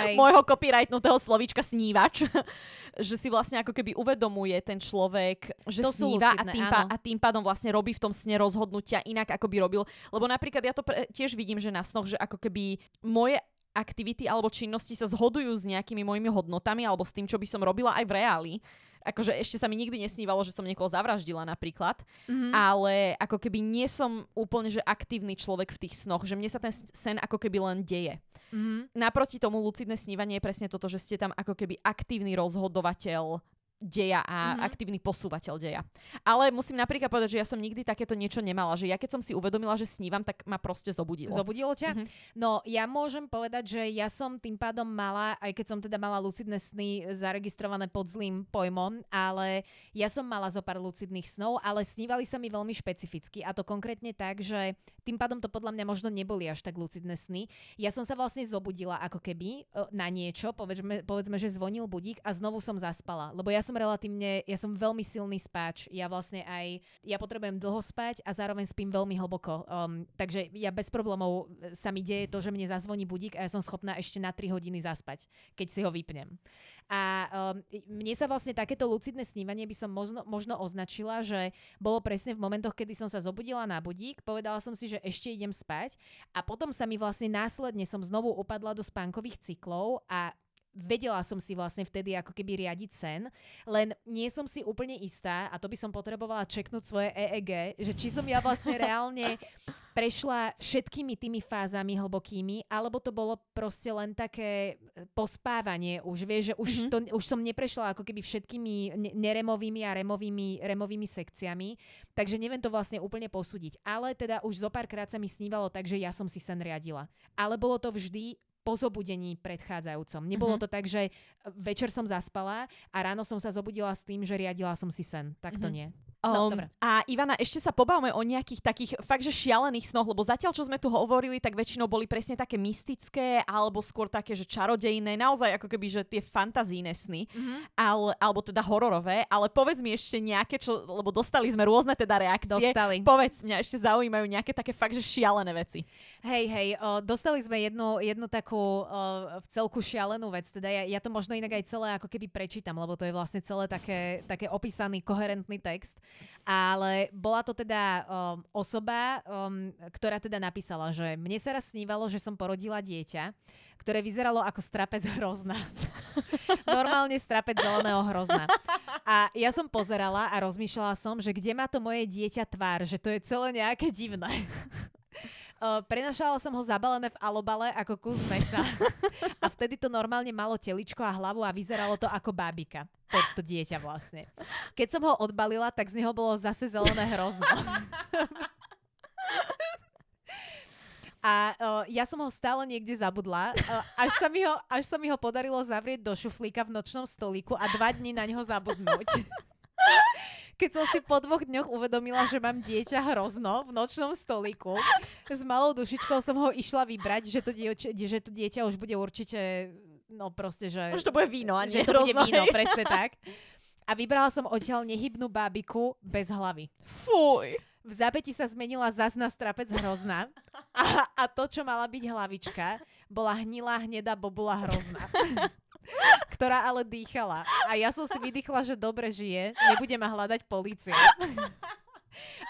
Hej. <laughs> môjho copyrightnutého slovíčka snívač, <laughs> že si vlastne ako keby uvedomuje ten človek, že To sníva a lucidné, tým, pá- áno. a tým pádom vlastne robí v tom sne rozhodnutia inak, ako by robil. Lebo napríklad ja to pre- tiež vidím, že na snoch, že ako keby moje aktivity alebo činnosti sa zhodujú s nejakými mojimi hodnotami alebo s tým, čo by som robila aj v reáli. Akože ešte sa mi nikdy nesnívalo, že som niekoho zavraždila napríklad, Mhm. ale ako keby nie som úplne že aktívny človek v tých snoch, že mne sa ten sen ako keby len deje. Mhm. Naproti tomu lucidné snívanie je presne toto, že ste tam ako keby aktívny rozhodovateľ deja a Mhm. aktívny posúvateľ deja. Ale musím napríklad povedať, že ja som nikdy takéto niečo nemala, že ja keď som si uvedomila, že snívam, tak ma proste zobudilo. Zobudilo ťa? Mhm. No, ja môžem povedať, že ja som tým pádom mala, aj keď som teda mala lucidné sny zaregistrované pod zlým pojmom, ale ja som mala zo pár lucidných snov, ale snívali sa mi veľmi špecificky a to konkrétne tak, že tým pádom to podľa mňa možno neboli až tak lucidné sny. Ja som sa vlastne zobudila ako keby e, na niečo, povedzme, povedzme, že zvonil budík a znovu som zaspala, lebo ja som relatívne, ja som veľmi silný spáč. Ja vlastne aj, ja potrebujem dlho spať a zároveň spím veľmi hlboko. Um, takže ja bez problémov e, sa mi deje to, že mne zazvoní budík a ja som schopná ešte na 3 hodiny zaspať, keď si ho vypnem. A um, mne sa vlastne takéto lucidné snívanie by som možno, možno označila, že bolo presne v momentoch, kedy som sa zobudila na budík, povedala som si, že ešte idem spať a potom sa mi vlastne následne som znovu upadla do spánkových cyklov a vedela som si vlastne vtedy ako keby riadiť sen, len nie som si úplne istá a to by som potrebovala čeknúť svoje EEG, že či som ja vlastne <laughs> reálne prešla všetkými tými fázami hlbokými, alebo to bolo proste len také e, pospávanie už, vieš, že už, Mhm. to, už som neprešla ako keby všetkými ne- neremovými a removými, removými sekciami, takže neviem to vlastne úplne posúdiť. Ale teda už zo párkrát sa mi snívalo tak, že ja som si sen riadila. Ale bolo to vždy po zobudení predchádzajúcom. Nebolo Mhm. to tak, že večer som zaspala a ráno som sa zobudila s tým, že riadila som si sen. Tak to Mhm. nie. No, Um, dobre. a Ivana, ešte sa pobavme o nejakých takých fakt, že šialených snoch, lebo zatiaľ, čo sme tu hovorili, tak väčšinou boli presne také mystické, alebo skôr také, že čarodejné, naozaj ako keby, že tie fantazíne sny, Mhm. ale, alebo teda hororové, ale povedz mi ešte nejaké, čo, lebo dostali sme rôzne teda reakcie. Dostali. Povedz, mňa ešte zaujímajú nejaké také fakt, že šialené veci. Hej, hej, o, dostali sme jednu, jednu takú o, v celku šialenú vec, teda ja, ja to možno inak aj celé ako keby prečítam, lebo to je vlastne celé také, také opísaný, koherentný text, ale bola to teda um, osoba, um, ktorá teda napísala, že mne sa raz snívalo, že som porodila dieťa, ktoré vyzeralo ako strapec hrozna. <laughs> Normálne strapec zeleného hrozna. A ja som pozerala a rozmýšľala som, že kde má to moje dieťa tvár, že to je celé nejaké divné. <laughs> Uh, prenašala som ho zabalené v alobale ako kus mesa. <laughs> A vtedy to normálne malo teličko a hlavu a vyzeralo to ako bábika. To, to dieťa vlastne. Keď som ho odbalila, tak z neho bolo zase zelené hrozno. <laughs> A uh, ja som ho stále niekde zabudla, uh, až, sa mi ho, až sa mi ho podarilo zavrieť do šuflíka v nočnom stolíku a dva dní na neho zabudnúť. <laughs> Keď som si po dvoch dňoch uvedomila, že mám dieťa hrozno v nočnom stolíku, s malou dušičkou som ho išla vybrať, že to, dieťa, že to dieťa už bude určite, no proste, že... Už to bude víno, a že to bude víno, presne tak. A vybrala som odtiaľ nehybnú bábiku bez hlavy. Fuj. V zápäti sa zmenila zas na strapec hrozná a, a to, čo mala byť hlavička, bola hnilá, hnedá bobula hrozná. <laughs> ktorá ale dýchala. A ja som si vydýchla, že dobre žije, nebude ma hľadať polícia.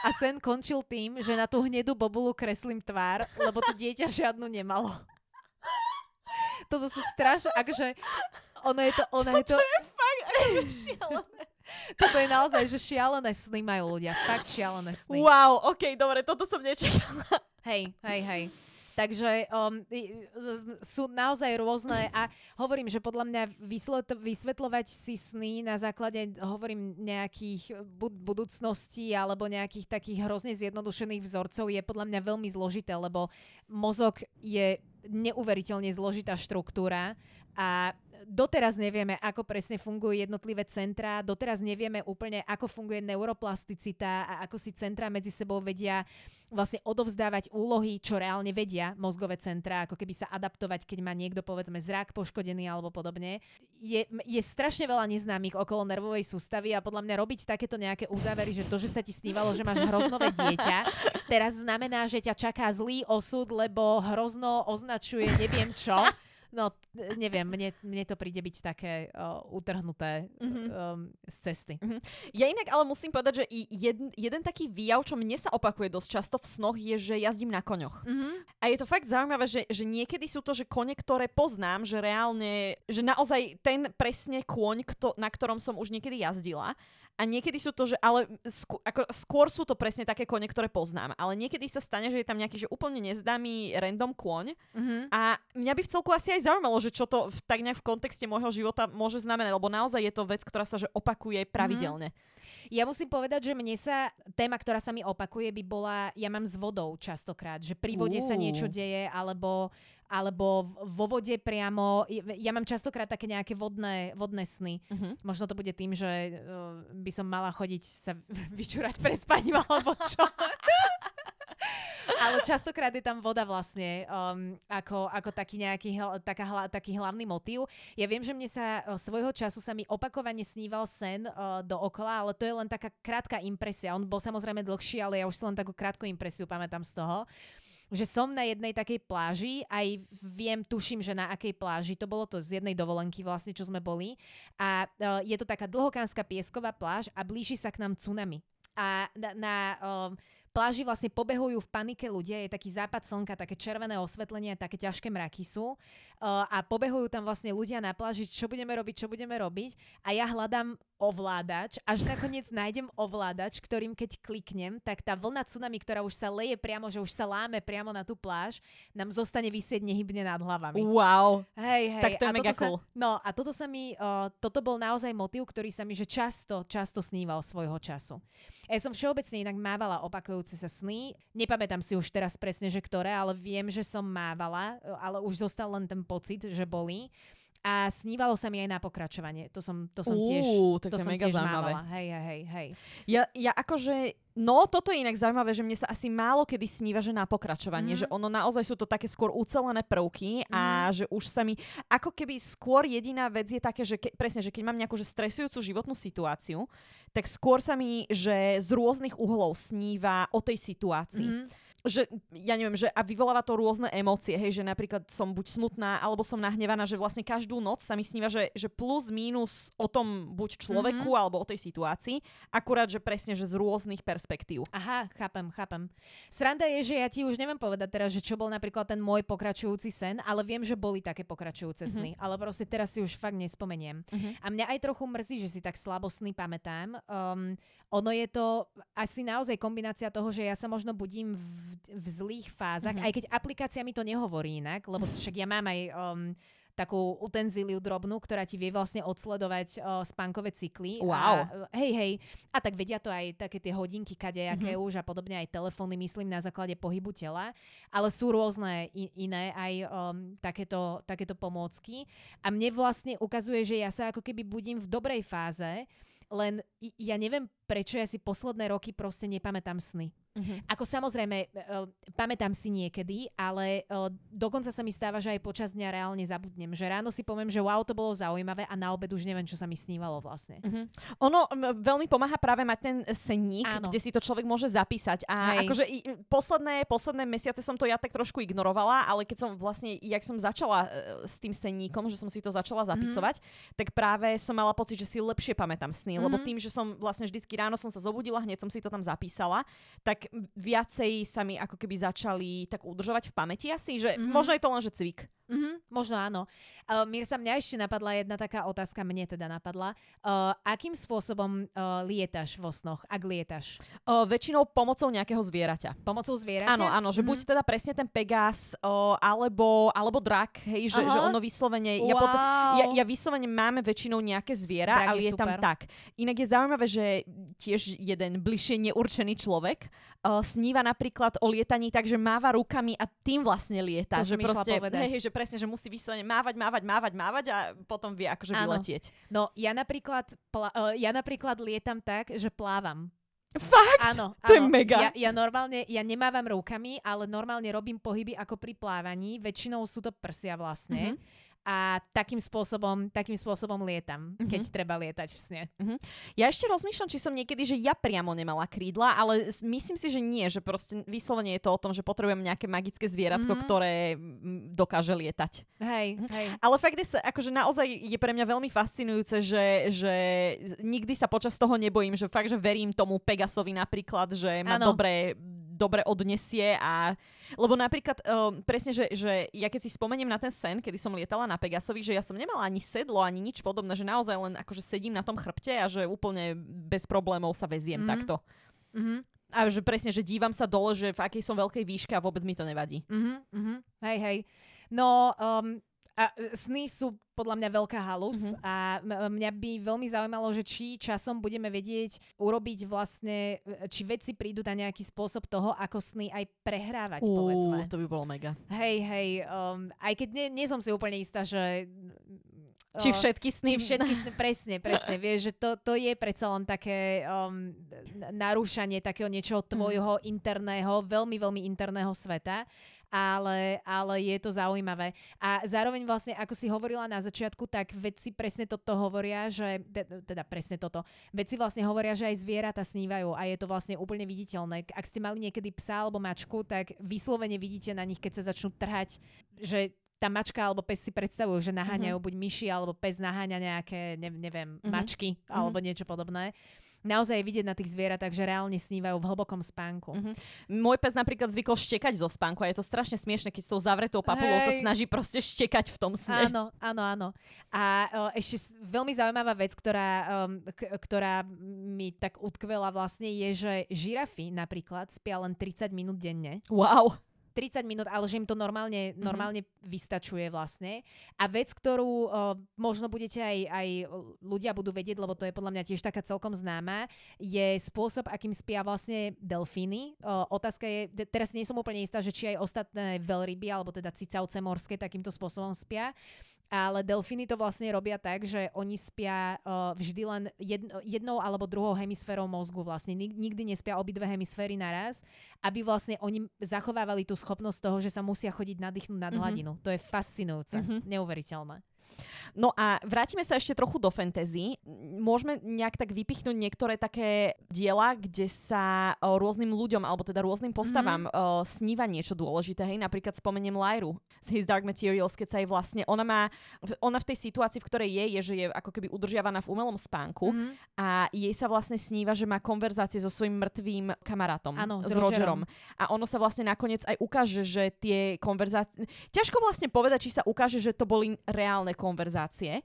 A sen končil tým, že na tú hnedú bobulu kreslím tvár, lebo to dieťa žiadnu nemalo. Toto sú strašné, akože ono je to, ono je to, Šialené. toto je naozaj, že šialené sny majú ľudia, fakt šialené sny. Wow, ok, dobre, toto som nečakala. Hej, hej, hej. Takže um, sú naozaj rôzne a hovorím, že podľa mňa vysvet, vysvetľovať si sny na základe, hovorím, nejakých bud- budúcností alebo nejakých takých hrozne zjednodušených vzorcov je podľa mňa veľmi zložité, lebo mozog je neuveriteľne zložitá štruktúra a doteraz nevieme, ako presne fungujú jednotlivé centrá, doteraz nevieme úplne, ako funguje neuroplasticita a ako si centrá medzi sebou vedia vlastne odovzdávať úlohy, čo reálne vedia mozgové centrá, ako keby sa adaptovať, keď má niekto povedzme zrak poškodený alebo podobne. Je, je strašne veľa neznámych okolo nervovej sústavy a podľa mňa robiť takéto nejaké uzávery, že to, že sa ti snívalo, že máš hroznové dieťa, teraz znamená, že ťa čaká zlý osud, lebo hrozno označuje neviem čo. No, neviem, mne, mne to príde byť také uh, utrhnuté Mhm. um, z cesty. Ja inak ale musím povedať, že i jeden, jeden taký výjav, čo mne sa opakuje dosť často v snoch, je, že jazdím na koňoch. Mm-hmm. A je to fakt zaujímavé, že, že niekedy sú to, že kone, ktoré poznám, že reálne, že naozaj ten presne kôň, kto, na ktorom som už niekedy jazdila, a niekedy sú to, že ale skôr, ako, skôr sú to presne také kone, ktoré poznám. Ale niekedy sa stane, že je tam nejaký že úplne neznámy random kôň. Mm-hmm. A mňa by v celku asi aj zaujímalo, že čo to v, tak nejak v kontexte môjho života môže znamenať, lebo naozaj je to vec, ktorá sa že opakuje pravidelne. Ja musím povedať, že mne sa, téma, ktorá sa mi opakuje, by bola, ja mám s vodou častokrát, že pri vode sa Ú. niečo deje, alebo, alebo vo vode priamo, ja mám častokrát také nejaké vodné, vodné sny. Uh-huh. Možno to bude tým, že uh, by som mala chodiť sa <laughs> vyčúrať pred spaním, alebo čo. <laughs> Ale častokrát je tam voda vlastne um, ako, ako taký nejaký taká taký hlavný motív. Ja viem, že mne sa svojho času sa mi opakovane sníval sen uh, dookola, ale to je len taká krátka impresia. On bol samozrejme dlhší, ale ja už si len takú krátku impresiu pamätám z toho že som na jednej takej pláži, aj viem, tuším, že na akej pláži, to bolo to z jednej dovolenky vlastne, čo sme boli. A uh, je to taká dlhokánska piesková pláž a blíži sa k nám tsunami. A na, na um, pláži vlastne pobehujú v panike ľudia, je taký západ slnka, také červené osvetlenie, také ťažké mraky sú. A pobehujú tam vlastne ľudia na pláži, čo budeme robiť, čo budeme robiť. A ja hľadám ovládač, až nakoniec nájdem ovládač, ktorým keď kliknem, tak tá vlna tsunami, ktorá už sa leje priamo, že už sa láme priamo na tú pláž, nám zostane vysieť nehybne nad hlavami. Wow. Hej, hej. Tak to je a mega toto sa, cool. No a toto sa mi, uh, toto bol naozaj motív, ktorý sa mi že často, často sníval svojho času. Ja som všeobecne inak mávala opakujúce sa sny. Nepamätám si už teraz presne, že ktoré, ale viem, že som mávala, ale už zostal len ten pocit, že boli. A snívalo sa mi aj na pokračovanie. To som, to som tiež, Uú, tak to som mega tiež zaujímavé. mávala. Hej, hej, hej. Ja, ja akože, no toto je inak zaujímavé, že mne sa asi málo kedy sníva, že na pokračovanie, Mhm. že ono naozaj sú to také skôr ucelené prvky a že už sa mi, ako keby skôr jediná vec je také, že ke, presne, že keď mám nejakú že stresujúcu životnú situáciu, tak skôr sa mi, že z rôznych uhlov sníva o tej situácii. Mhm. Že ja neviem, že a vyvoláva to rôzne emócie, hej, že napríklad som buď smutná, alebo som nahnevaná, že vlastne každú noc sa mi sníva, že, že plus mínus o tom buď človeku, mm-hmm. alebo o tej situácii, akurát, že presne, že z rôznych perspektív. Aha, chápem, chápem. Sranda je, že ja ti už neviem povedať teraz, že čo bol napríklad ten môj pokračujúci sen, ale viem, že boli také pokračujúce Mhm. sny. Ale proste teraz si už fakt nespomeniem. Mhm. A mňa aj trochu mrzí, že si tak slabo sny pamätám. Um, ono je to asi naozaj kombinácia toho, že ja sa možno budím v, v zlých fázach, Mhm. aj keď aplikácia mi to nehovorí inak, lebo však ja mám aj um, takú utenzíliu drobnú, ktorá ti vie vlastne odsledovať uh, spánkové cykly. Wow. A, hej, hej. A tak vedia to aj také tie hodinky, kadejaké Mhm. už a podobne aj telefóny, myslím, na základe pohybu tela. Ale sú rôzne i- iné aj um, takéto, takéto pomôcky. A mne vlastne ukazuje, že ja sa ako keby budím v dobrej fáze, len ja neviem, prečo ja si posledné roky proste nepamätám sny. Mhm. Ako samozrejme, uh, pamätám si niekedy, ale uh, dokonca sa mi stáva, že aj počas dňa reálne zabudnem. Že ráno si poviem, že wow, to bolo zaujímavé a na obed už neviem, čo sa mi snívalo vlastne. Mhm. Ono m, veľmi pomáha práve mať ten senník, Áno. kde si to človek môže zapísať. A Hej. akože i, posledné, posledné mesiace som to ja tak trošku ignorovala, ale keď som vlastne, jak som začala e, s tým senníkom, že som si to začala zapisovať, tak práve som mala pocit, že si lepšie pamätám sny, lebo Mhm. tým, že som vlastne vždycky ráno som sa zobudila, hneď som si to tam zapísala, tak viacej sa mi ako keby začali tak udržovať v pamäti asi, že Mhm. možno je to len, že cvik. Mhm, možno áno. Uh, Mirsa, mňa ešte napadla jedna taká otázka, mne teda napadla. Uh, akým spôsobom uh, lietaš vo snoch, ak lietaš? O, väčšinou pomocou nejakého zvieraťa. Pomocou zvieraťa? Áno, áno, že Mhm. buď teda presne ten Pegas, o, alebo, alebo drak, hej, že, Aha. že ono vyslovene, ja, wow. potom, ja, ja vyslovene máme väčšinou nejaké zviera, Drak ale je je tam tak. Inak je zaujímavé, že tiež jeden bližšie neurčený človek o, sníva napríklad o lietaní tak, že máva rukami a tým vlastne lieta. To že proste, hej, že presne, že musí vyslovene mávať, mávať, mávať, mávať a potom vie akože Áno. vyletieť. No, ja napríklad, pla- uh, ja napríklad lietam tak, že plávam. Fakt? Áno, To je áno. mega. Ja, ja normálne, ja nemávam rukami, ale normálne robím pohyby ako pri plávaní. Väčšinou sú to prsia vlastne. Mhm. A takým spôsobom, takým spôsobom lietam, Mhm. keď treba lietať v sne. Ja ešte rozmýšľam, či som niekedy, že ja priamo nemala krídla, ale myslím si, že nie, že proste vyslovene je to o tom, že potrebujem nejaké magické zvieratko, Mhm. ktoré dokáže lietať. Hej, hej. Ale fakt je, akože naozaj je pre mňa veľmi fascinujúce, že, že nikdy sa počas toho nebojím, že fakt, že verím tomu Pegasovi napríklad, že ma Áno. dobre, dobre odnesie a... Lebo napríklad, um, presne, že, že ja keď si spomeniem na ten sen, kedy som lietala na Pegasovi, že ja som nemala ani sedlo, ani nič podobné, že naozaj len akože sedím na tom chrbte a že úplne bez problémov sa veziem Mhm. takto. Mhm. A že presne, že dívam sa dole, že v akej som veľkej výške a vôbec mi to nevadí. Mhm, mhm. Hej, hej. No, um, a e, sny sú podľa mňa veľká halus Mhm. a mňa by veľmi zaujímalo, že či časom budeme vedieť urobiť vlastne, e, či veci prídu na nejaký spôsob toho, ako sny aj prehrávať, povedzme. to by bolo mega. Hej, hej, um, aj keď nie, nie som si úplne istá, že... Či o, všetky sny... Či všetky sny, presne, presne, vieš, že to, to je predsa len také um, narúšanie takého niečoho tvojho interného, veľmi, veľmi interného sveta, ale, ale je to zaujímavé. A zároveň vlastne, ako si hovorila na začiatku, tak vedci presne toto hovoria, že, te- teda presne toto, vedci vlastne hovoria, že aj zvieratá snívajú a je to vlastne úplne viditeľné. Ak ste mali niekedy psa alebo mačku, tak vyslovene vidíte na nich, keď sa začnú trhať, že tá mačka alebo pes si predstavujú, že naháňajú buď myši alebo pes naháňa nejaké, ne, neviem, Mhm. mačky alebo niečo podobné. Naozaj je vidieť na tých zvieratách, že reálne snívajú v hlbokom spánku. Mhm. Môj pes napríklad zvykol štekať zo spánku a je to strašne smiešne, keď s tou zavretou papulou sa Hej. snaží proste štekať v tom sne. Áno, áno, áno. A o, ešte veľmi zaujímavá vec, ktorá, um, k- ktorá mi tak utkvela vlastne je, že žirafy napríklad spia len 30 minút denne. Wow. 30 minút, ale že im to normálne, Mhm. normálne vystačuje vlastne. A vec, ktorú uh, možno budete aj, aj ľudia budú vedieť, lebo to je podľa mňa tiež taká celkom známa, je spôsob, akým spia vlastne delfíny. Uh, otázka je, te- teraz nie som úplne istá, že či aj ostatné veľryby, alebo teda cicavce morské takýmto spôsobom spia, ale delfíny to vlastne robia tak, že oni spia uh, vždy len jedno, jednou alebo druhou hemisférou mozgu vlastne. Nikdy nespia obidve hemisféry naraz, aby vlastne oni zachovávali tú schopnosť toho, že sa musia chodiť nadýchnuť nad mm-hmm. hladinu. To je fascinujúce, mm-hmm. neuveriteľné. No a vrátime sa ešte trochu do fantasy. Môžeme nejak tak vypichnúť niektoré také diela, kde sa o, rôznym ľuďom, alebo teda rôznym postavám mm-hmm. sníva niečo dôležité. Hej, napríklad spomeniem Lyru z His Dark Materials, keď sa jej vlastne, ona má, ona v tej situácii, v ktorej je, je, že je ako keby udržiavaná v umelom spánku mm-hmm. a jej sa vlastne sníva, že má konverzácie so svojím mŕtvým kamarátom, ano, s Rogerom. Rogerom. A ono sa vlastne nakoniec aj ukáže, že tie konverzácie... Ťažko vlastne povedať, či sa ukáže, že to boli reálne konverzácie,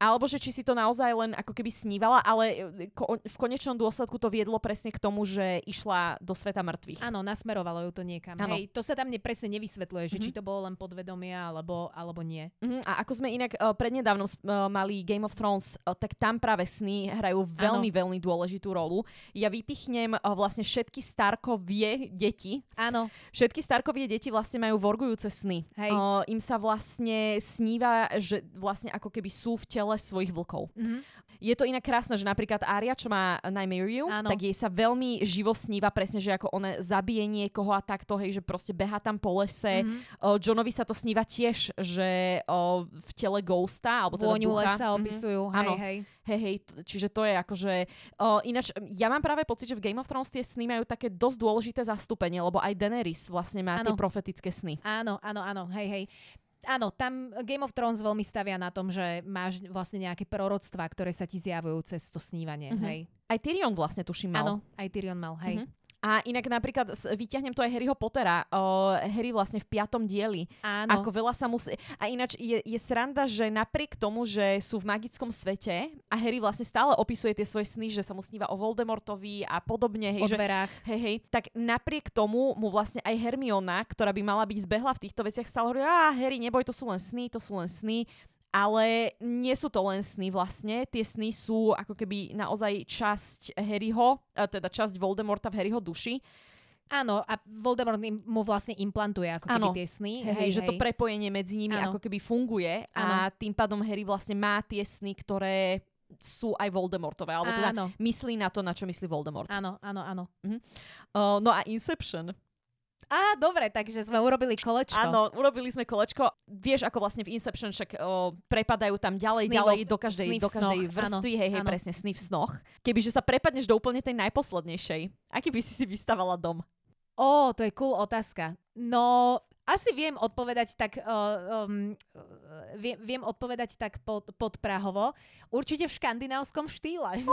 alebo že či si to naozaj len ako keby snívala, ale e, v konečnom dôsledku to viedlo presne k tomu, že išla do sveta mŕtvych. Áno, nasmerovalo ju to niekam. Ano. Hej, to sa tam presne nevysvetľuje, že mm-hmm. či to bolo len podvedomia alebo, alebo nie. Mm-hmm. A ako sme inak uh, prednedávnom uh, mali Game of Thrones, uh, tak tam práve sny hrajú veľmi, ano. veľmi dôležitú rolu. Ja vypichnem uh, vlastne všetky Starkovie deti. Áno. Všetky Starkovie deti vlastne majú vorgujúce sny. Hej. Uh, im sa vlastne sníva, že vlastne ako keby sú v tele tele svojich vlkov. Mm-hmm. Je to inak krásne, že napríklad Aria, čo má Nymeriu, tak jej sa veľmi živo sníva presne, že ako ona zabije niekoho a takto, hej, že proste beha tam po lese. Mm-hmm. O, Johnovi sa to sníva tiež, že o, v tele Ghosta, alebo teda Vôňu ducha. lesa mhm. opisujú, mm-hmm. hej, hej. Hej, hej, čiže to je akože... O, ináč, ja mám práve pocit, že v Game of Thrones tie sny majú také dosť dôležité zastúpenie, lebo aj Daenerys vlastne má ano. tie profetické sny. Áno, áno, áno, hej, hej áno, tam Game of Thrones veľmi stavia na tom, že máš vlastne nejaké proroctvá, ktoré sa ti zjavujú cez to snívanie. Mm-hmm. Hej. Aj Tyrion vlastne tuším mal. Áno, aj Tyrion mal, hej. Mm-hmm. A inak napríklad vyťahnem to aj Harryho Pottera. O, Harry vlastne v piatom dieli. Áno. Ako veľa sa musí... A ináč je, je sranda, že napriek tomu, že sú v magickom svete a Harry vlastne stále opisuje tie svoje sny, že sa mu sníva o Voldemortovi a podobne. Hej, o dverách. Že, hej, hej. Tak napriek tomu mu vlastne aj Hermiona, ktorá by mala byť zbehla v týchto veciach, stále hovorí, a Harry, neboj, to sú len sny, to sú len sny ale nie sú to len sny vlastne. Tie sny sú ako keby naozaj časť Harryho, teda časť Voldemorta v Harryho duši. Áno, a Voldemort mu vlastne implantuje ako keby ano. tie sny. Hej, hej, že to prepojenie medzi nimi ano. ako keby funguje ano. a tým pádom Harry vlastne má tie sny, ktoré sú aj Voldemortové, alebo teda áno. myslí na to, na čo myslí Voldemort. Áno, áno, áno. Uh-huh. Uh, no a Inception. Á, dobre, takže sme urobili kolečko. Áno, urobili sme kolečko. Vieš, ako vlastne v Inception však o, prepadajú tam ďalej, sny ďalej do každej, do každej vrstvy, hej, hej, presne, sny v snoch. Kebyže sa prepadneš do úplne tej najposlednejšej, aký by si si vystavala dom? Ó, to je cool otázka. No, asi viem odpovedať tak, uh, um, viem, viem odpovedať tak pod, pod Prahovo. Určite v škandinávskom štýle. <laughs>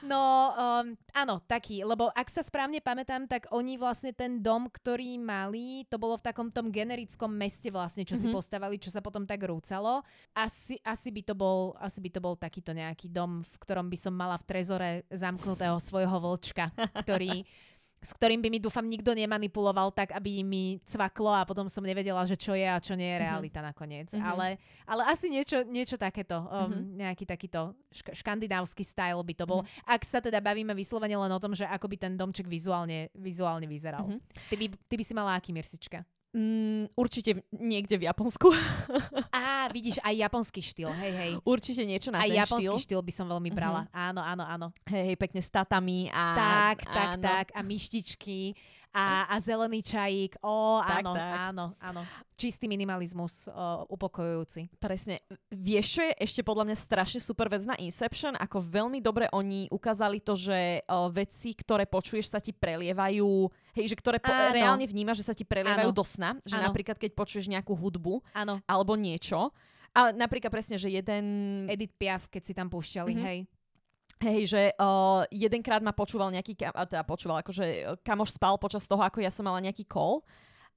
No, um, áno, taký, lebo ak sa správne pamätám, tak oni vlastne ten dom, ktorý mali, to bolo v takom tom generickom meste vlastne, čo mm-hmm. si mhm. postavali, čo sa potom tak rúcalo. Asi, asi, by to bol, asi by to bol takýto nejaký dom, v ktorom by som mala v trezore zamknutého svojho vlčka, ktorý <laughs> s ktorým by mi dúfam nikto nemanipuloval tak, aby mi cvaklo a potom som nevedela, že čo je a čo nie je mhm. realita mm-hmm. nakoniec. Mm-hmm. Ale, ale asi niečo, niečo takéto, um, mm-hmm. nejaký takýto šk- škandinávsky style by to bol. Mm-hmm. Ak sa teda bavíme vyslovene len o tom, že ako by ten domček vizuálne, vizuálne vyzeral. Mm-hmm. Ty, by, ty by si mala aký, Mirsička? Mm, určite niekde v Japonsku. <laughs> Á, vidíš, aj japonský štýl, hej, hej. Určite niečo na aj ten japonský štýl. by som veľmi brala. Uh-huh. Áno, áno, áno. Hej, hej, pekne s tatami a... Tak, tak, áno. tak. A myštičky a, a zelený čajík. Ó, tak, áno, tak. áno, áno. Čistý minimalizmus, o, upokojujúci. Presne. Vieš, čo je ešte podľa mňa strašne super vec na Inception? Ako veľmi dobre oni ukázali to, že o, veci, ktoré počuješ, sa ti prelievajú, hej, že ktoré po, reálne vnímaš, že sa ti prelievajú áno. do sna. Že áno. napríklad, keď počuješ nejakú hudbu áno. alebo niečo. A napríklad presne, že jeden... Edit Piaf, keď si tam púšťali, mm-hmm. hej. Hej, že uh, jedenkrát ma počúval nejaký, teda počúval, akože kamoš spal počas toho, ako ja som mala nejaký call.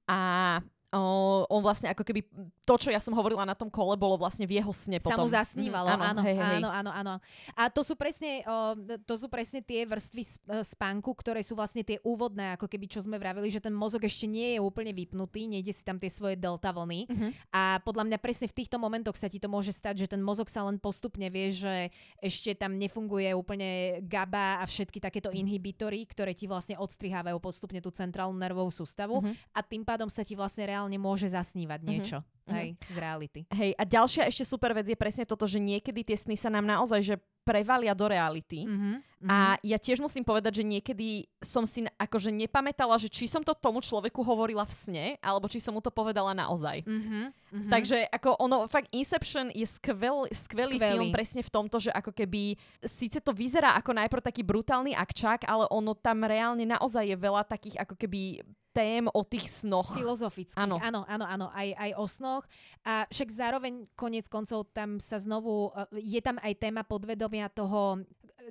A Uh, on vlastne ako keby to, čo ja som hovorila na tom kole, bolo vlastne v jeho sne potom. Sa mu zasnívalo, mm, áno, áno, hej, hej. áno, áno, áno. A to sú presne, uh, to sú presne tie vrstvy e, spánku, ktoré sú vlastne tie úvodné, ako keby čo sme vravili, že ten mozog ešte nie je úplne vypnutý, nejde si tam tie svoje delta vlny. Uh-huh. A podľa mňa presne v týchto momentoch sa ti to môže stať, že ten mozog sa len postupne vie, že ešte tam nefunguje úplne GABA a všetky takéto inhibitory, ktoré ti vlastne odstrihávajú postupne tú centrálnu nervovú sústavu uh-huh. a tým pádom sa ti vlastne reálne reálne môže zasnívať niečo. Mm-hmm. Hej, z reality. Hej, a ďalšia ešte super vec je presne toto, že niekedy tie sny sa nám naozaj, že prevalia do reality. Mm-hmm. A ja tiež musím povedať, že niekedy som si akože nepamätala, že či som to tomu človeku hovorila v sne, alebo či som mu to povedala naozaj. Mm-hmm. Mm-hmm. Takže ako ono, fakt Inception je skvel, skvelý, skvelý film presne v tomto, že ako keby, síce to vyzerá ako najprv taký brutálny akčák, ale ono tam reálne naozaj je veľa takých ako keby tém o tých snoch. Filozofických, áno, áno, áno, áno aj, aj o snoch. A však zároveň konec koncov tam sa znovu, e, je tam aj téma podvedomia toho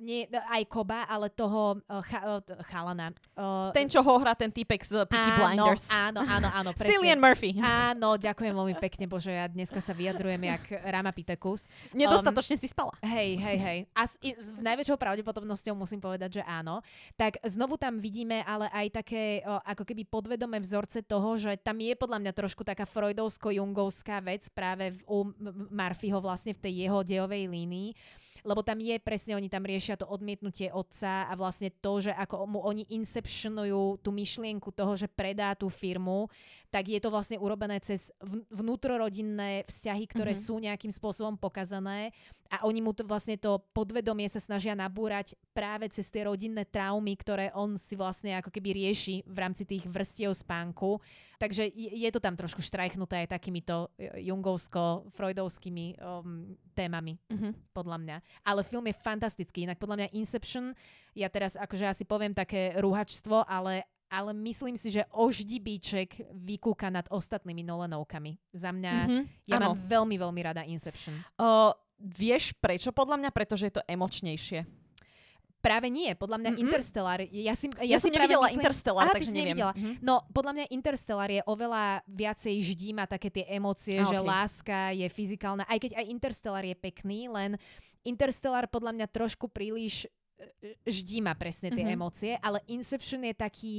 nie aj Koba, ale toho uh, cha, uh, chalana. Uh, ten, čo ho hrá ten typek z Peaky áno, Blinders. Áno, áno, áno. <laughs> Cillian Murphy. Áno, ďakujem veľmi pekne, bože, ja dneska sa vyjadrujem jak Rama Pitekus. <laughs> Nedostatočne um, si spala. Hej, hej, hej. A s, i, s najväčšou pravdepodobnosťou musím povedať, že áno. Tak znovu tam vidíme ale aj také uh, ako keby podvedomé vzorce toho, že tam je podľa mňa trošku taká freudovsko-jungovská vec práve v, u Murphyho vlastne v tej jeho dejovej línii lebo tam je presne, oni tam riešia to odmietnutie otca a vlastne to, že ako mu oni inceptionujú tú myšlienku toho, že predá tú firmu, tak je to vlastne urobené cez vnútrorodinné vzťahy, ktoré mm-hmm. sú nejakým spôsobom pokazané a oni mu to vlastne to podvedomie sa snažia nabúrať práve cez tie rodinné traumy, ktoré on si vlastne ako keby rieši v rámci tých vrstiev spánku. Takže je to tam trošku štrajchnuté aj takýmito e, jungovsko-freudovskými um, témami, mm-hmm. podľa mňa. Ale film je fantastický. Inak podľa mňa Inception, ja teraz akože asi poviem také rúhačstvo, ale ale myslím si, že oždibíček vykúka nad ostatnými Nolanovkami. Za mňa, mm-hmm, ja ano. mám veľmi, veľmi rada Inception. Uh, vieš prečo podľa mňa? Pretože je to emočnejšie. Práve nie, podľa mňa mm-hmm. Interstellar, ja si, ja, ja som nevidela myslím, Interstellar, aha, takže neviem. Nevidela. Mm-hmm. No, podľa mňa Interstellar je oveľa viacej má také tie emócie, okay. že láska je fyzikálna, aj keď aj Interstellar je pekný, len Interstellar podľa mňa trošku príliš ždí má presne tie mm-hmm. emócie, ale Inception je taký,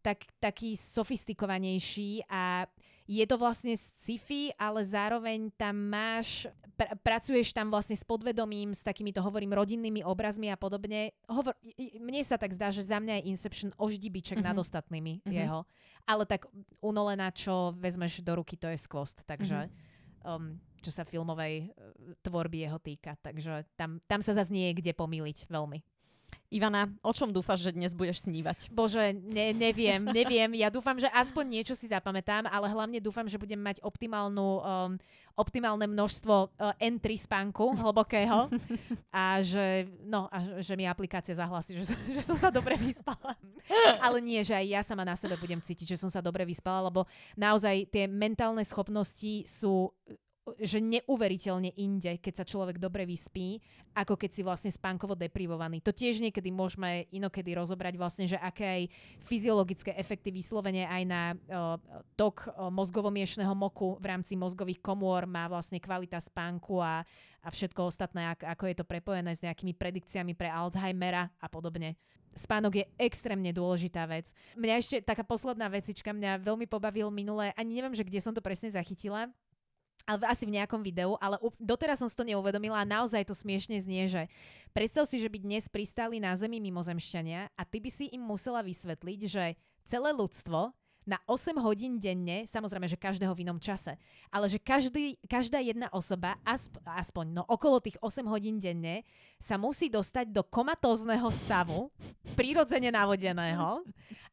tak, taký sofistikovanejší a je to vlastne sci-fi, ale zároveň tam máš, pr- pracuješ tam vlastne s podvedomím, s takýmito, hovorím, rodinnými obrazmi a podobne. Hovor, mne sa tak zdá, že za mňa je Inception oždibiček mm-hmm. nad ostatnými mm-hmm. jeho. Ale tak unolená, čo vezmeš do ruky, to je skvost. Takže... Mm-hmm. Um, čo sa filmovej uh, tvorby jeho týka. Takže tam, tam sa zase nie je kde pomýliť veľmi. Ivana, o čom dúfaš, že dnes budeš snívať? Bože, ne, neviem, neviem. Ja dúfam, že aspoň niečo si zapamätám, ale hlavne dúfam, že budem mať optimálnu, um, optimálne množstvo uh, entry spánku hlbokého a že, no, a že mi aplikácia zahlasí, že, že som sa dobre vyspala. ale nie, že aj ja sama na sebe budem cítiť, že som sa dobre vyspala, lebo naozaj tie mentálne schopnosti sú že neuveriteľne inde, keď sa človek dobre vyspí, ako keď si vlastne spánkovo deprivovaný. To tiež niekedy môžeme inokedy rozobrať vlastne, že aké aj fyziologické efekty vyslovene aj na uh, tok uh, mozgovo-miešného moku v rámci mozgových komôr má vlastne kvalita spánku a, a všetko ostatné, ak, ako je to prepojené s nejakými predikciami pre Alzheimera a podobne. Spánok je extrémne dôležitá vec. Mňa ešte taká posledná vecička, mňa veľmi pobavil minulé, ani neviem, že kde som to presne zachytila, ale asi v nejakom videu, ale doteraz som si to neuvedomila a naozaj to smiešne znie, že predstav si, že by dnes pristali na Zemi mimozemšťania a ty by si im musela vysvetliť, že celé ľudstvo na 8 hodín denne, samozrejme, že každého v inom čase, ale že každý, každá jedna osoba, asp, aspoň no, okolo tých 8 hodín denne, sa musí dostať do komatózneho stavu, prirodzene navodeného,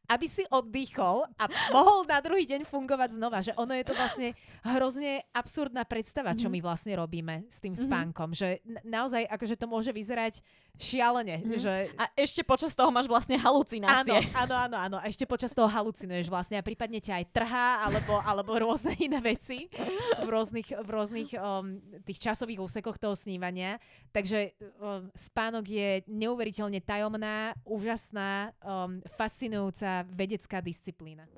aby si oddychol a mohol na druhý deň fungovať znova. Že ono je to vlastne hrozne absurdná predstava, čo mhm. my vlastne robíme s tým mhm. spánkom. Že naozaj akože to môže vyzerať šialene. Mm. Že... A ešte počas toho máš vlastne halucinácie. Áno, áno, áno, áno. A ešte počas toho halucinuješ vlastne a prípadne ťa aj trhá alebo, <laughs> alebo rôzne iné veci v rôznych, v rôznych um, tých časových úsekoch toho snívania. Takže um, spánok je neuveriteľne tajomná, úžasná, um, fascinujúca vedecká disciplína.